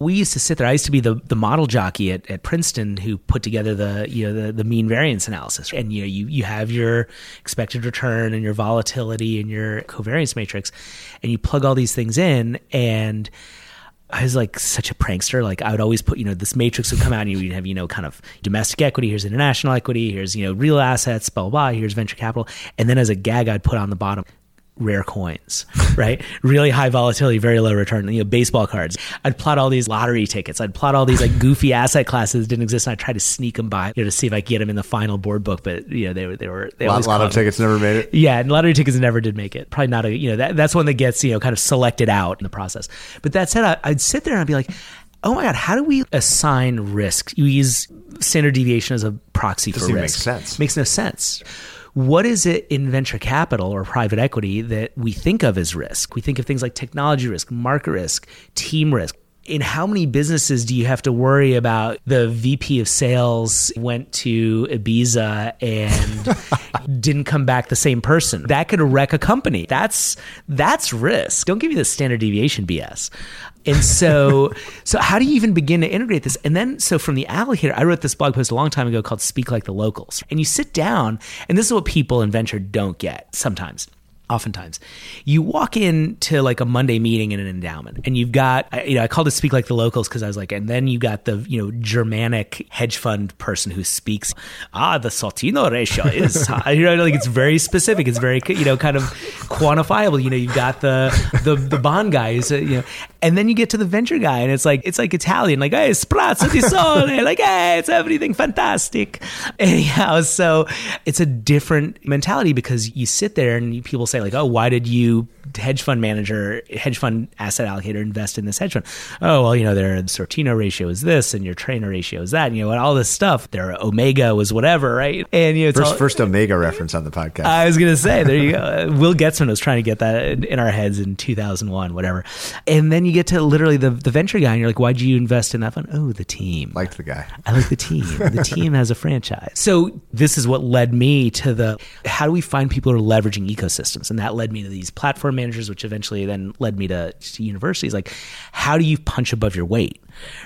we used to sit there. I used to be the, the model jockey at, at Princeton who put together the you know the, the mean variance analysis. And you know you you have your expected return and your volatility and your covariance matrix, and you plug all these things in and I was like such a prankster. Like I would always put, you know, this matrix would come out and you would have, you know, kind of domestic equity. Here's international equity. Here's, you know, real assets, blah, blah, blah. Here's venture capital. And then as a gag, I'd put on the bottom rare coins, right? really high volatility, very low return, you know, baseball cards. I'd plot all these lottery tickets. I'd plot all these like goofy asset classes that didn't exist. And I'd try to sneak them by, you know, to see if I could get them in the final board book. But, you know, they were, they were, they a lot, lot of tickets never made it. Yeah. And lottery tickets never did make it. Probably not a, you know, that, that's one that gets, you know, kind of selected out in the process. But that said, I, I'd sit there and I'd be like, oh my God, how do we assign risk? You use standard deviation as a proxy Doesn't for risk. Make sense. Makes no sense what is it in venture capital or private equity that we think of as risk? We think of things like technology risk, market risk, team risk. In how many businesses do you have to worry about the VP of sales went to Ibiza and didn't come back the same person? That could wreck a company. That's that's risk. Don't give me the standard deviation BS. And so, so how do you even begin to integrate this? And then, so from the allocator, I wrote this blog post a long time ago called "Speak Like the Locals," and you sit down, and this is what people in venture don't get sometimes oftentimes. You walk into like a monday meeting in an endowment and you've got you know i called it speak like the locals because i was like and then you got the you know germanic hedge fund person who speaks ah the sortino ratio is you know like it's very specific. It's very you know kind of quantifiable. You know you've got the the, the bond guys uh, you know and then you get to the venture guy and it's like it's like italian like hey sprazzo di sole like hey it's everything fantastic anyhow so it's a different mentality because you sit there and people say like, oh, why did you hedge fund manager, hedge fund asset allocator invest in this hedge fund? Oh, well, you know, their Sortino ratio is this and your Treynor ratio is that, and, you know, all this stuff. Their Omega was whatever, right? And you know, first, all, first Omega reference on the podcast. I was gonna say, there you go. Will Goetzmann was trying to get that in, in our heads in 2001, whatever. And then you get to literally the the venture guy, and you're like, why'd you invest in that fund? Oh, the team. Liked the guy. I like the team. the team has a franchise. So this is what led me to the how do we find people who are leveraging ecosystems, and that led me to these platform managers, which eventually then led me to, to universities. Like, how do you punch above your weight?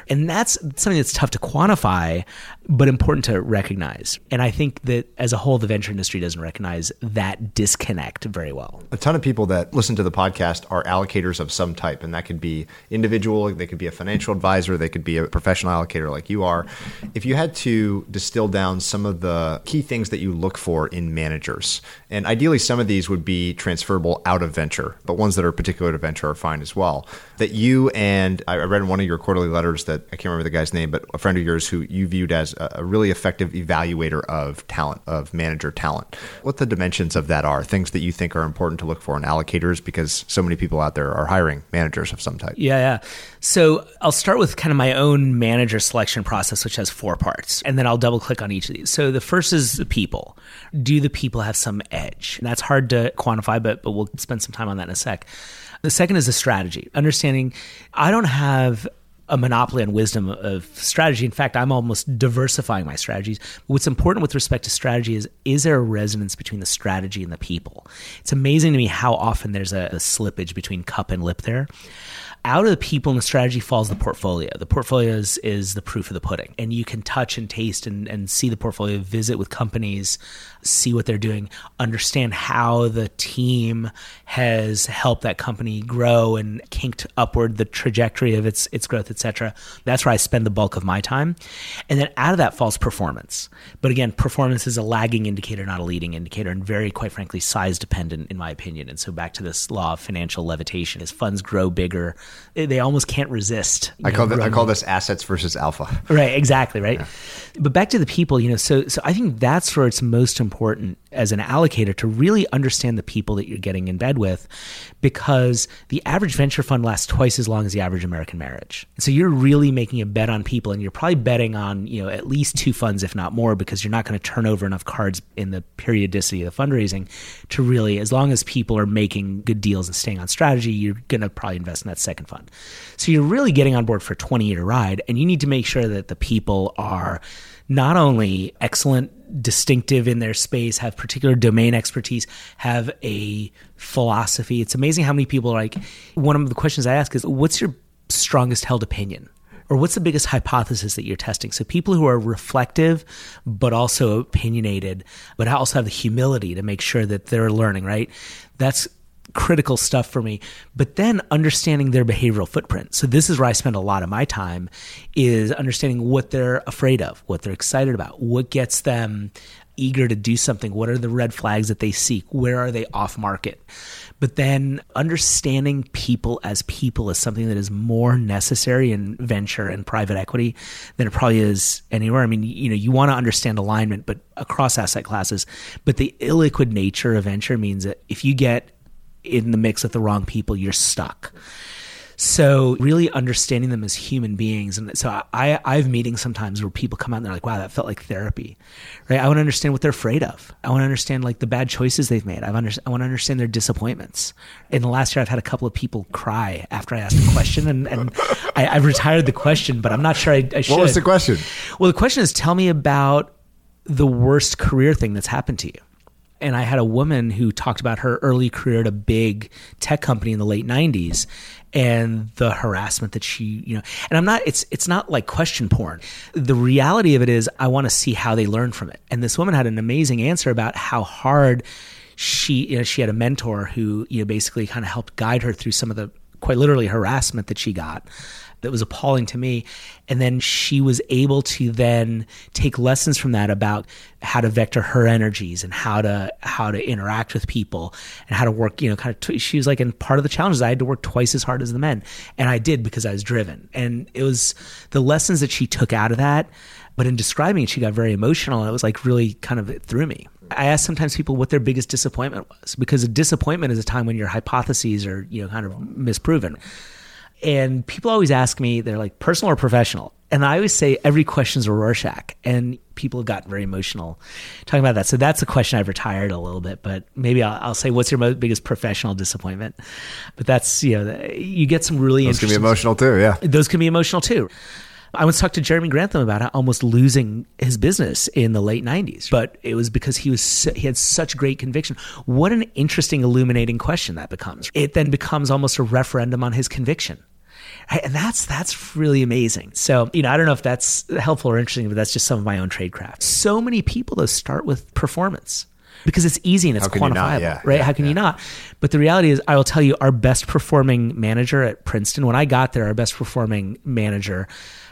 And that's something that's tough to quantify, but important to recognize. And I think that as a whole, the venture industry doesn't recognize that disconnect very well. A ton of people that listen to the podcast are allocators of some type, and that could be individual, they could be a financial advisor, they could be a professional allocator like you are. If you had to distill down some of the key things that you look for in managers, and ideally some of these would be transferable out of venture, but ones that are particular to venture are fine as well, that you and I read in one of your quarterly letters that I can't remember the guy's name, but a friend of yours who you viewed as a, really effective evaluator of talent, of manager talent. What the dimensions of that are, things that you think are important to look for in allocators, because so many people out there are hiring managers of some type. Yeah, yeah. So I'll start with kind of my own manager selection process, which has four parts, and then I'll double click on each of these. So the first is the people. Do the people have some edge? And that's hard to quantify, but but we'll spend some time on that in a sec. The second is the strategy, understanding I don't have a monopoly on wisdom of strategy. In fact, I'm almost diversifying my strategies. What's important with respect to strategy is is there a resonance between the strategy and the people? It's amazing to me how often there's a, a slippage between cup and lip there. out of the people and the strategy falls the portfolio. The portfolio is, is the proof of the pudding. And you can touch and taste and, and see the portfolio, visit with companies, see what they're doing, understand how the team has helped that company grow and kinked upward the trajectory of its its growth, etc. That's where I spend the bulk of my time. And then out of that falls performance. But again, performance is a lagging indicator, not a leading indicator, and very, quite frankly, size dependent in my opinion. And so back to this law of financial levitation, as funds grow bigger, eh, they almost can't resist. I call this, I call this assets versus alpha. Right, exactly, right. Yeah. But back to the people, you know, so so I think that's where it's most important as an allocator to really understand the people that you're getting in bed with because the average venture fund lasts twice as long as the average American marriage. So you're really making a bet on people and you're probably betting on, you know, at least two funds if not more because you're not going to turn over enough cards in the periodicity of the fundraising to really as long as people are making good deals and staying on strategy, you're going to probably invest in that second fund. So you're really getting on board for a 20 year ride and you need to make sure that the people are not only excellent, distinctive in their space, have particular domain expertise, have a philosophy. It's amazing how many people are like, one of the questions I ask is, what's your strongest held opinion? Or what's the biggest hypothesis that you're testing? So people who are reflective, but also opinionated, but also have the humility to make sure that they're learning, right? That's critical stuff for me but then understanding their behavioral footprint so this is where i spend a lot of my time is understanding what they're afraid of what they're excited about what gets them eager to do something what are the red flags that they seek where are they off market but then understanding people as people is something that is more necessary in venture and private equity than it probably is anywhere. I mean, you know, you want to understand alignment, but across asset classes. But the illiquid nature of venture means that if you get in the mix with the wrong people, you're stuck. So really understanding them as human beings. And so I, I have meetings sometimes where people come out and they're like, wow, that felt like therapy, right? I want to understand what they're afraid of. I want to understand like the bad choices they've made. I've under, I want to understand their disappointments. In the last year, I've had a couple of people cry after I asked a question and, and I, have retired the question, but I'm not sure I, I should. What was the question? Well, the question is, tell me about the worst career thing that's happened to you and I had a woman who talked about her early career at a big tech company in the late 90s and the harassment that she, you know, and I'm not it's it's not like question porn. The reality of it is I want to see how they learn from it. And this woman had an amazing answer about how hard she you know, she had a mentor who, you know, basically kind of helped guide her through some of the quite literally harassment that she got that was appalling to me. And then she was able to then take lessons from that about how to vector her energies and how to how to interact with people and how to work. You know, kind of. T- she was like, and part of the challenges I had to work twice as hard as the men, and I did because I was driven. And it was the lessons that she took out of that. But in describing it, she got very emotional, and it was like really kind of threw me. I ask sometimes people what their biggest disappointment was because a disappointment is a time when your hypotheses are you know kind of misproven. And people always ask me, they're like, personal or professional? And I always say every question's a Rorschach. And people have gotten very emotional talking about that. So that's a question I've retired a little bit, but maybe I'll, I'll say, what's your most, biggest professional disappointment? But that's, you know, you get some really Those can be emotional too, yeah. Those can be emotional too. I once talked to Jeremy Grantham about almost losing his business in the late 90s, but it was because he was he had such great conviction. What an interesting illuminating question that becomes. It then becomes almost a referendum on his conviction. And that's that's really amazing. So, you know, I don't know if that's helpful or interesting, but that's just some of my own tradecraft. So many people though start with performance because it's easy and it's quantifiable, yeah, right? Yeah, How can yeah. you not? But the reality is, I will tell you, our best performing manager at Princeton, when I got there, our best performing manager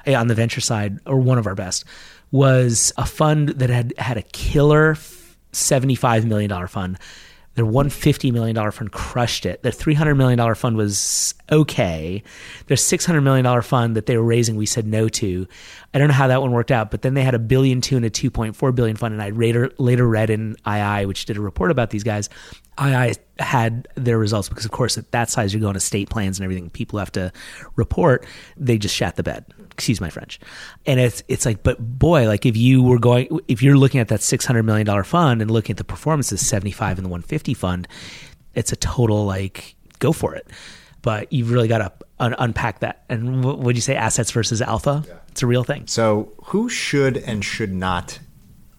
Eh, on the venture side, or one of our best, was a fund that had had a killer $75 million fund their $150 million fund crushed it. Their $300 million fund was okay. Their $600 million fund that they were raising, we said no to. I don't know how that one worked out, but then they had a billion two and a 2.4 billion fund. And I later, later read in II, which did a report about these guys, II had their results because, of course, at that size, you're going to state plans and everything. People have to report. They just shat the bed. Excuse my French. And it's it's like, but boy, like if you were going, if you're looking at that six hundred million dollar fund and looking at the performances, seventy five in the one fifty fund, it's a total like go for it. But you've really got to un- unpack that. And what would you say, assets versus alpha? Yeah. It's a real thing. So, who should and should not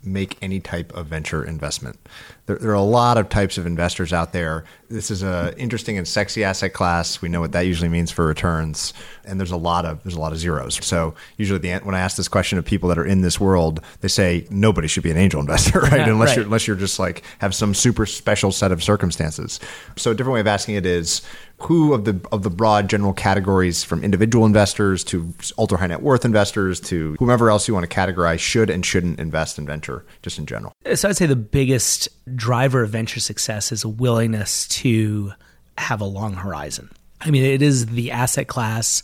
make any type of venture investment. There, there, are a lot of types of investors out there. This is a interesting and sexy asset class. We know what that usually means for returns, and there's a lot of there's a lot of zeros. So usually, the, when I ask this question of people that are in this world, they say nobody should be an angel investor, right? Yeah, unless right. you're unless you're just like have some super special set of circumstances. So a different way of asking it is who of the of the broad general categories from individual investors to ultra high net worth investors to whomever else you want to categorize should and shouldn't invest in venture just in general so i'd say the biggest driver of venture success is a willingness to have a long horizon. I mean, it is the asset class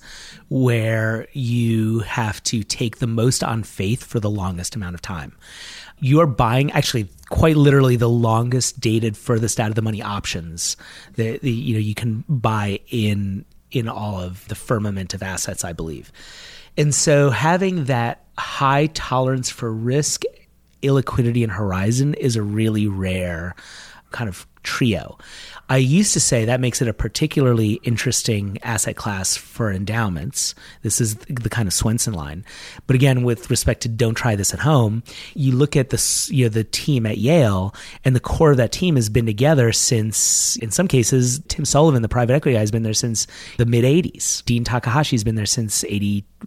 where you have to take the most on faith for the longest amount of time. You're buying actually quite literally the longest dated furthest out of the money options that you know you can buy in in all of the firmament of assets i believe. And so having that high tolerance for risk illiquidity and horizon is a really rare kind of trio I used to say that makes it a particularly interesting asset class for endowments. This is the kind of Swensen line. But again, with respect to don't try this at home, you look at the you know the team at Yale, and the core of that team has been together since, in some cases, Tim Sullivan, the private equity guy, has been there since the mid '80s. Dean Takahashi's been there since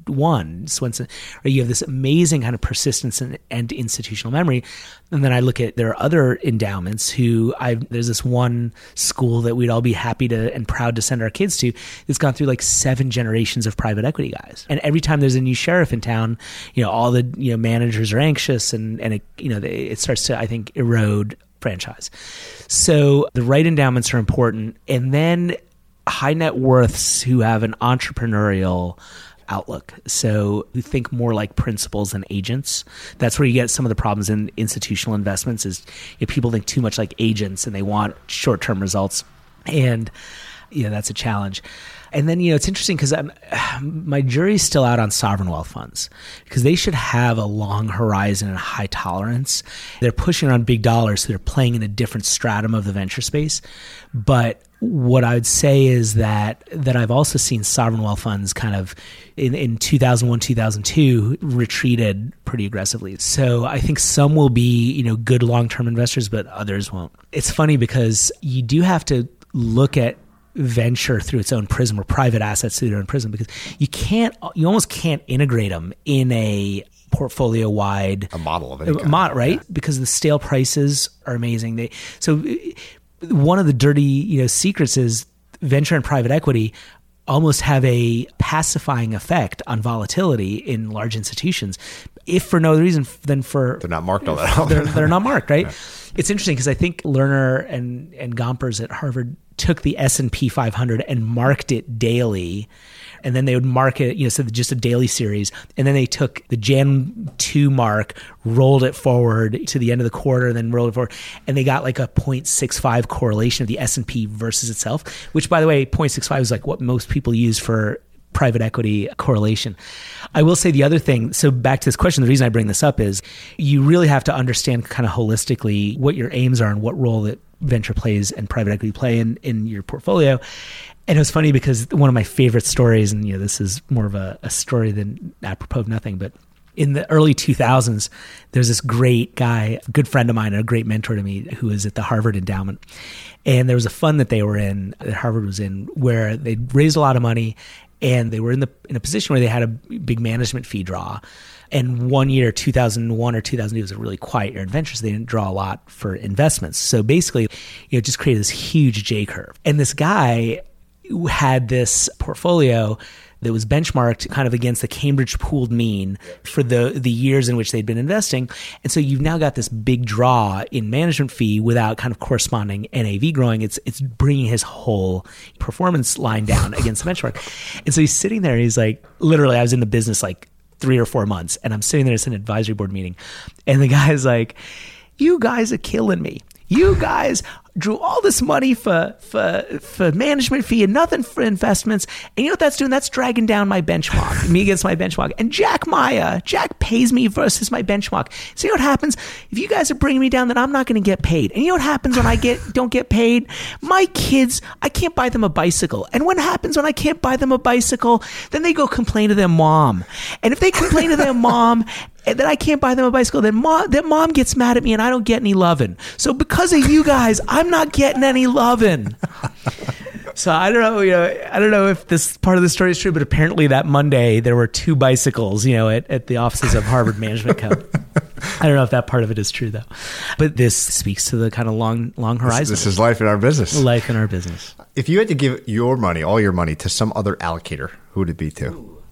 '81. Swensen, or you have this amazing kind of persistence and, and institutional memory. And then I look at there are other endowments who I there's this one school that we'd all be happy to and proud to send our kids to. It's gone through like seven generations of private equity guys, and every time there's a new sheriff in town, you know all the you know managers are anxious, and and it, you know it starts to I think erode franchise. So the right endowments are important, and then high net worths who have an entrepreneurial outlook. So we think more like principals and agents. That's where you get some of the problems in institutional investments is if people think too much like agents and they want short-term results. And yeah, that's a challenge. And then you know it's interesting because my jury's still out on sovereign wealth funds because they should have a long horizon and a high tolerance. They're pushing around big dollars, so they're playing in a different stratum of the venture space. But what I would say is that that I've also seen sovereign wealth funds kind of in, in 2001 2002 retreated pretty aggressively. So I think some will be you know good long term investors, but others won't. It's funny because you do have to look at venture through its own prism or private assets through their own prism because you can't you almost can't integrate them in a portfolio wide a model of it mod, right? Yeah. because the stale prices are amazing. They so one of the dirty you know secrets is venture and private equity almost have a pacifying effect on volatility in large institutions. If for no other reason than for they're not marked all that they're, they're not marked right? Yeah. it's interesting because i think lerner and and gompers at harvard took the s&p 500 and marked it daily and then they would mark it, you know, so just a daily series, and then they took the Jan two mark, rolled it forward to the end of the quarter, and then rolled it forward, and they got like a 0.65 correlation of the S and P versus itself, which by the way, 0.65 is like what most people use for private equity correlation. I will say the other thing. So back to this question, the reason I bring this up is you really have to understand kind of holistically what your aims are and what role that venture plays and private equity play in, in your portfolio. And it was funny because one of my favorite stories, and you know, this is more of a, a story than apropos of nothing, but in the early 2000s, there's this great guy, a good friend of mine, a great mentor to me, who was at the Harvard Endowment. And there was a fund that they were in, that Harvard was in, where they raised a lot of money and they were in the in a position where they had a big management fee draw. And one year, 2001 or 2002, was a really quiet year in ventures. They didn't draw a lot for investments. So basically, you know, just created this huge J curve. And this guy had this portfolio that was benchmarked kind of against the Cambridge pooled mean for the the years in which they'd been investing. And so you've now got this big draw in management fee without kind of corresponding NAV growing. It's it's bringing his whole performance line down against the benchmark. And so he's sitting there. he's like, literally, I was in the business like three or four months, and I'm sitting there. It's an advisory board meeting, and the guy's like, "You guys are killing me." You guys drew all this money for for for management fee and nothing for investments. And you know what that's doing? That's dragging down my benchmark, me against my benchmark. And Jack Meyer, Jack pays me versus my benchmark. So you know what happens if you guys are bringing me down? Then I'm not going to get paid. And you know what happens when I get don't get paid? My kids, I can't buy them a bicycle. And what happens when I can't buy them a bicycle? Then they go complain to their mom. And if they complain to their mom and then I can't buy them a bicycle. Then mom, then mom gets mad at me, and I don't get any loving. So because of you guys, I'm not getting any loving. So I don't know, you know, I don't know if this part of the story is true, but apparently that Monday there were two bicycles, you know, at, at the offices of Harvard Management Co. I don't know if that part of it is true though, but this speaks to the kind of long, long horizon. This is life in our business. life in our business. If you had to give your money, all your money, to some other allocator, who would it be to?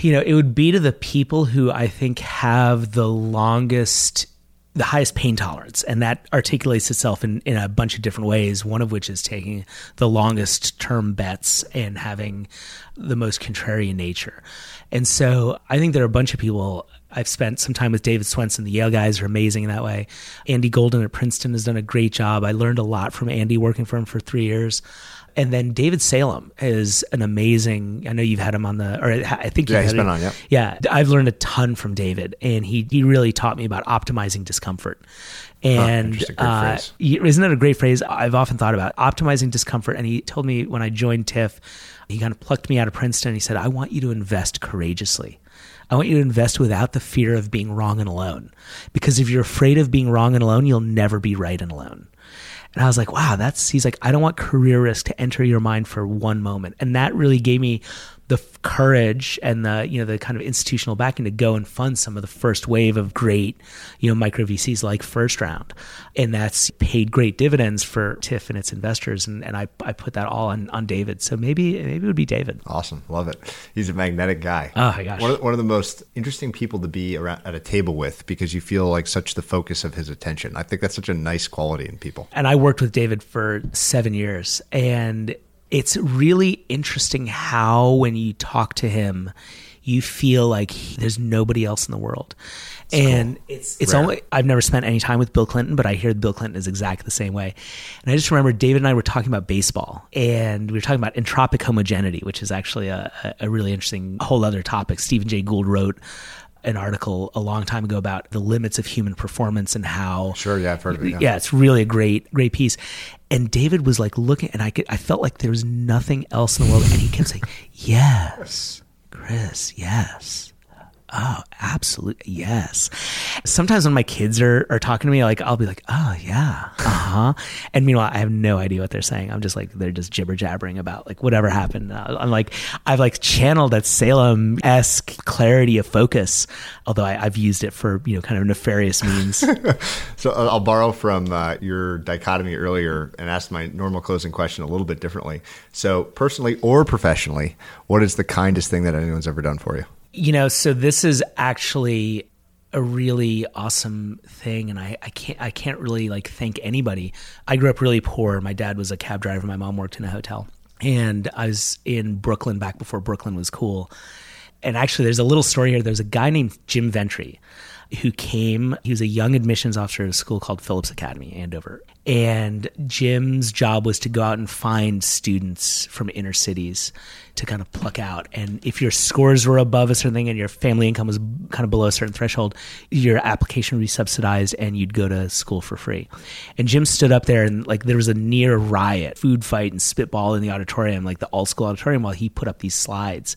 You know, it would be to the people who I think have the longest the highest pain tolerance and that articulates itself in, in a bunch of different ways one of which is taking the longest term bets and having the most contrarian nature. And so i think there are a bunch of people i've spent some time with david swensen the yale guys are amazing in that way. Andy golden at princeton has done a great job. I learned a lot from andy working for him for three years and then David Salem is an amazing. I know you've had him on the, or I think Yeah, you've he's been him- on, yeah. yeah, I've learned a ton from David, and he he really taught me about optimizing discomfort. And. Great uh, isn't that a great phrase? I've often thought about optimizing discomfort. And he told me when I joined TIFF, he kind of plucked me out of Princeton. He said, "I want you to invest courageously." I want you to invest without the fear of being wrong and alone. Because if you're afraid of being wrong and alone, you'll never be right and alone. And I was like, wow, that's, he's like, I don't want career risk to enter your mind for one moment. And that really gave me the courage and the, you know, the kind of institutional backing to go and fund some of the first wave of great, you know, micro VCs like First Round. And that's paid great dividends for TIFF and its investors. And, and I, I put that all on, on David. So maybe, maybe it would be David. Awesome, love it. He's a magnetic guy. Oh, my gosh. One of, one of the most interesting people to be around at a table with because you feel like such the focus of his attention. I think that's such a nice quality in people. and I worked with David for seven years, and it's really interesting how when you talk to him, you feel like he- there's nobody else in the world. and it's it's Rare. only I've never spent any time with Bill Clinton, but I hear Bill Clinton is exactly the same way. And I just remember David and I were talking about baseball, and we were talking about entropic homogeneity, which is actually a, a a really interesting whole other topic. Stephen Jay Gould wrote an article a long time ago about the limits of human performance and how Sure, yeah, I've heard of it, yeah. yeah, it's really a great, great piece. And David was like looking, and I could, I felt like there was nothing else in the world, and he kept saying, "Yes, Chris, yes." Oh, absolutely. Yes. Sometimes when my kids are, are talking to me, like I'll be like, oh yeah. Uh-huh. and meanwhile, I have no idea what they're saying. I'm just like, they're just jibber jabbering about like whatever happened. Uh, I'm like, I've like channeled that Salem esque clarity of focus, although I, I've used it for, you know, kind of nefarious means. So uh, I'll borrow from uh, your dichotomy earlier and ask my normal closing question a little bit differently. So, personally or professionally, what is the kindest thing that anyone's ever done for you? You know, so this is actually a really awesome thing and I, I can't I can't really like thank anybody. I grew up really poor. My dad was a cab driver, my mom worked in a hotel. And I was in Brooklyn back before Brooklyn was cool. And actually there's a little story here. There's a guy named Jim Ventry who came, he was a young admissions officer at a school called Phillips Academy, Andover. And Jim's job was to go out and find students from inner cities to kind of pluck out. And if your scores were above a certain thing and your family income was kind of below a certain threshold, your application would be subsidized and you'd go to school for free. And Jim stood up there and like there was a near riot, food fight and spitball in the auditorium, like the all school auditorium while he put up these slides.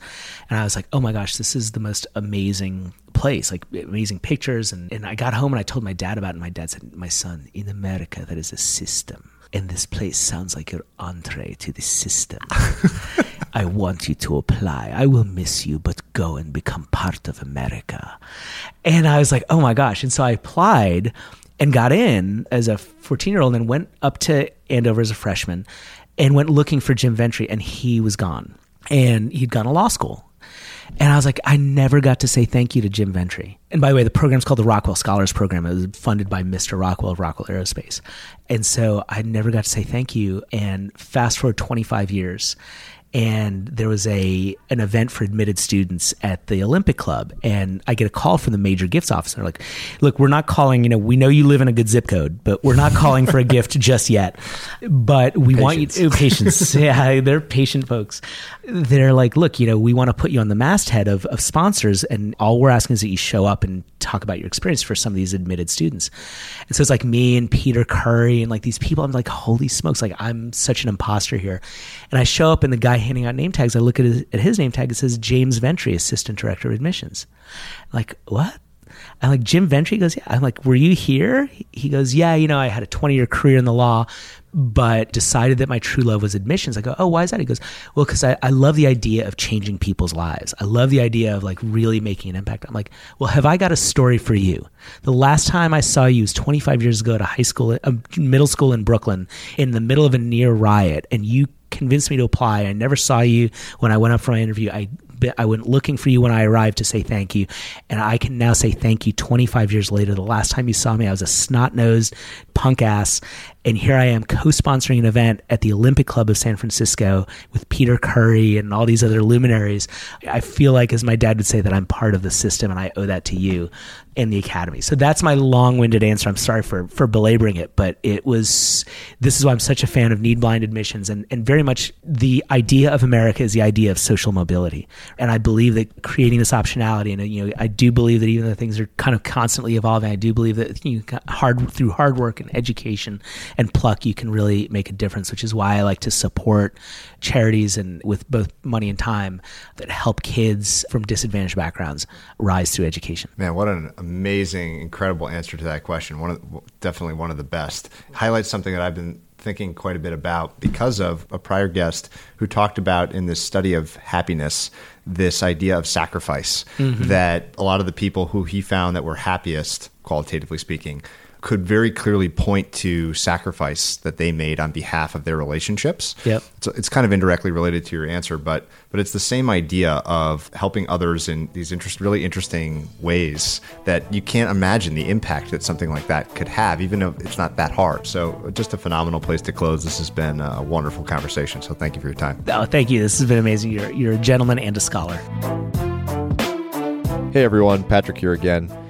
And I was like, oh my gosh, this is the most amazing place, like amazing pictures. And, and I got home and I told my dad about it. And my dad said, my son, in America, there is a system. And this place sounds like your entree to the system. I want you to apply. I will miss you, but go and become part of America. And I was like, oh my gosh. And so I applied and got in as a 14 year old and went up to Andover as a freshman and went looking for Jim Ventry, and he was gone. And he'd gone to law school. And I was like, I never got to say thank you to Jim Ventry. And by the way, the program's called the Rockwell Scholars Program. It was funded by Mr. Rockwell of Rockwell Aerospace. And so I never got to say thank you. And fast forward 25 years, and there was a an event for admitted students at the Olympic Club, and I get a call from the major gifts office. They're like, "Look, we're not calling. You know, we know you live in a good zip code, but we're not calling for a gift just yet. But we want you to patience. yeah, they're patient folks. They're like, look, you know, we want to put you on the masthead of of sponsors, and all we're asking is that you show up and talk about your experience for some of these admitted students. And so it's like me and Peter Currie and like these people. I'm like, holy smokes! Like I'm such an imposter here. And I show up, and the guy handing out name tags, I look at his, at his name tag. It says James Ventry, Assistant Director of Admissions. Like what? I'm like, Jim Ventry goes, yeah. I'm like, were you here? He goes, yeah, you know, I had a 20 year career in the law, but decided that my true love was admissions. I go, oh, why is that? He goes, well, because I, I love the idea of changing people's lives. I love the idea of like really making an impact. I'm like, well, have I got a story for you? The last time I saw you was 25 years ago at a high school, a middle school in Brooklyn, in the middle of a near riot, and you convinced me to apply. I never saw you when I went up for my interview. I I went looking for you when I arrived to say thank you. And I can now say thank you 25 years later. The last time you saw me, I was a snot nosed punk ass. And here I am co sponsoring an event at the Olympic Club of San Francisco with Peter Currie and all these other luminaries. I feel like, as my dad would say, that I'm part of the system and I owe that to you and the academy. So that's my long winded answer. I'm sorry for, for belaboring it, but it was this is why I'm such a fan of need blind admissions and, and very much the idea of America is the idea of social mobility. And I believe that creating this optionality and you know I do believe that even though things are kind of constantly evolving, I do believe that you know, hard through hard work and education and pluck, you can really make a difference, which is why I like to support charities and with both money and time that help kids from disadvantaged backgrounds rise through education. Man, what an amazing, incredible answer to that question. One of definitely one of the best. Highlights something that I've been thinking quite a bit about because of a prior guest who talked about in this study of happiness this idea of sacrifice mm-hmm. that a lot of the people who he found that were happiest qualitatively speaking could very clearly point to sacrifice that they made on behalf of their relationships. Yep. So it's kind of indirectly related to your answer, but but it's the same idea of helping others in these interest, really interesting ways that you can't imagine the impact that something like that could have, even though it's not that hard. So just a phenomenal place to close. This has been a wonderful conversation. So thank you for your time. Oh, thank you. This has been amazing. You're you're a gentleman and a scholar. Hey everyone, Patrick here again.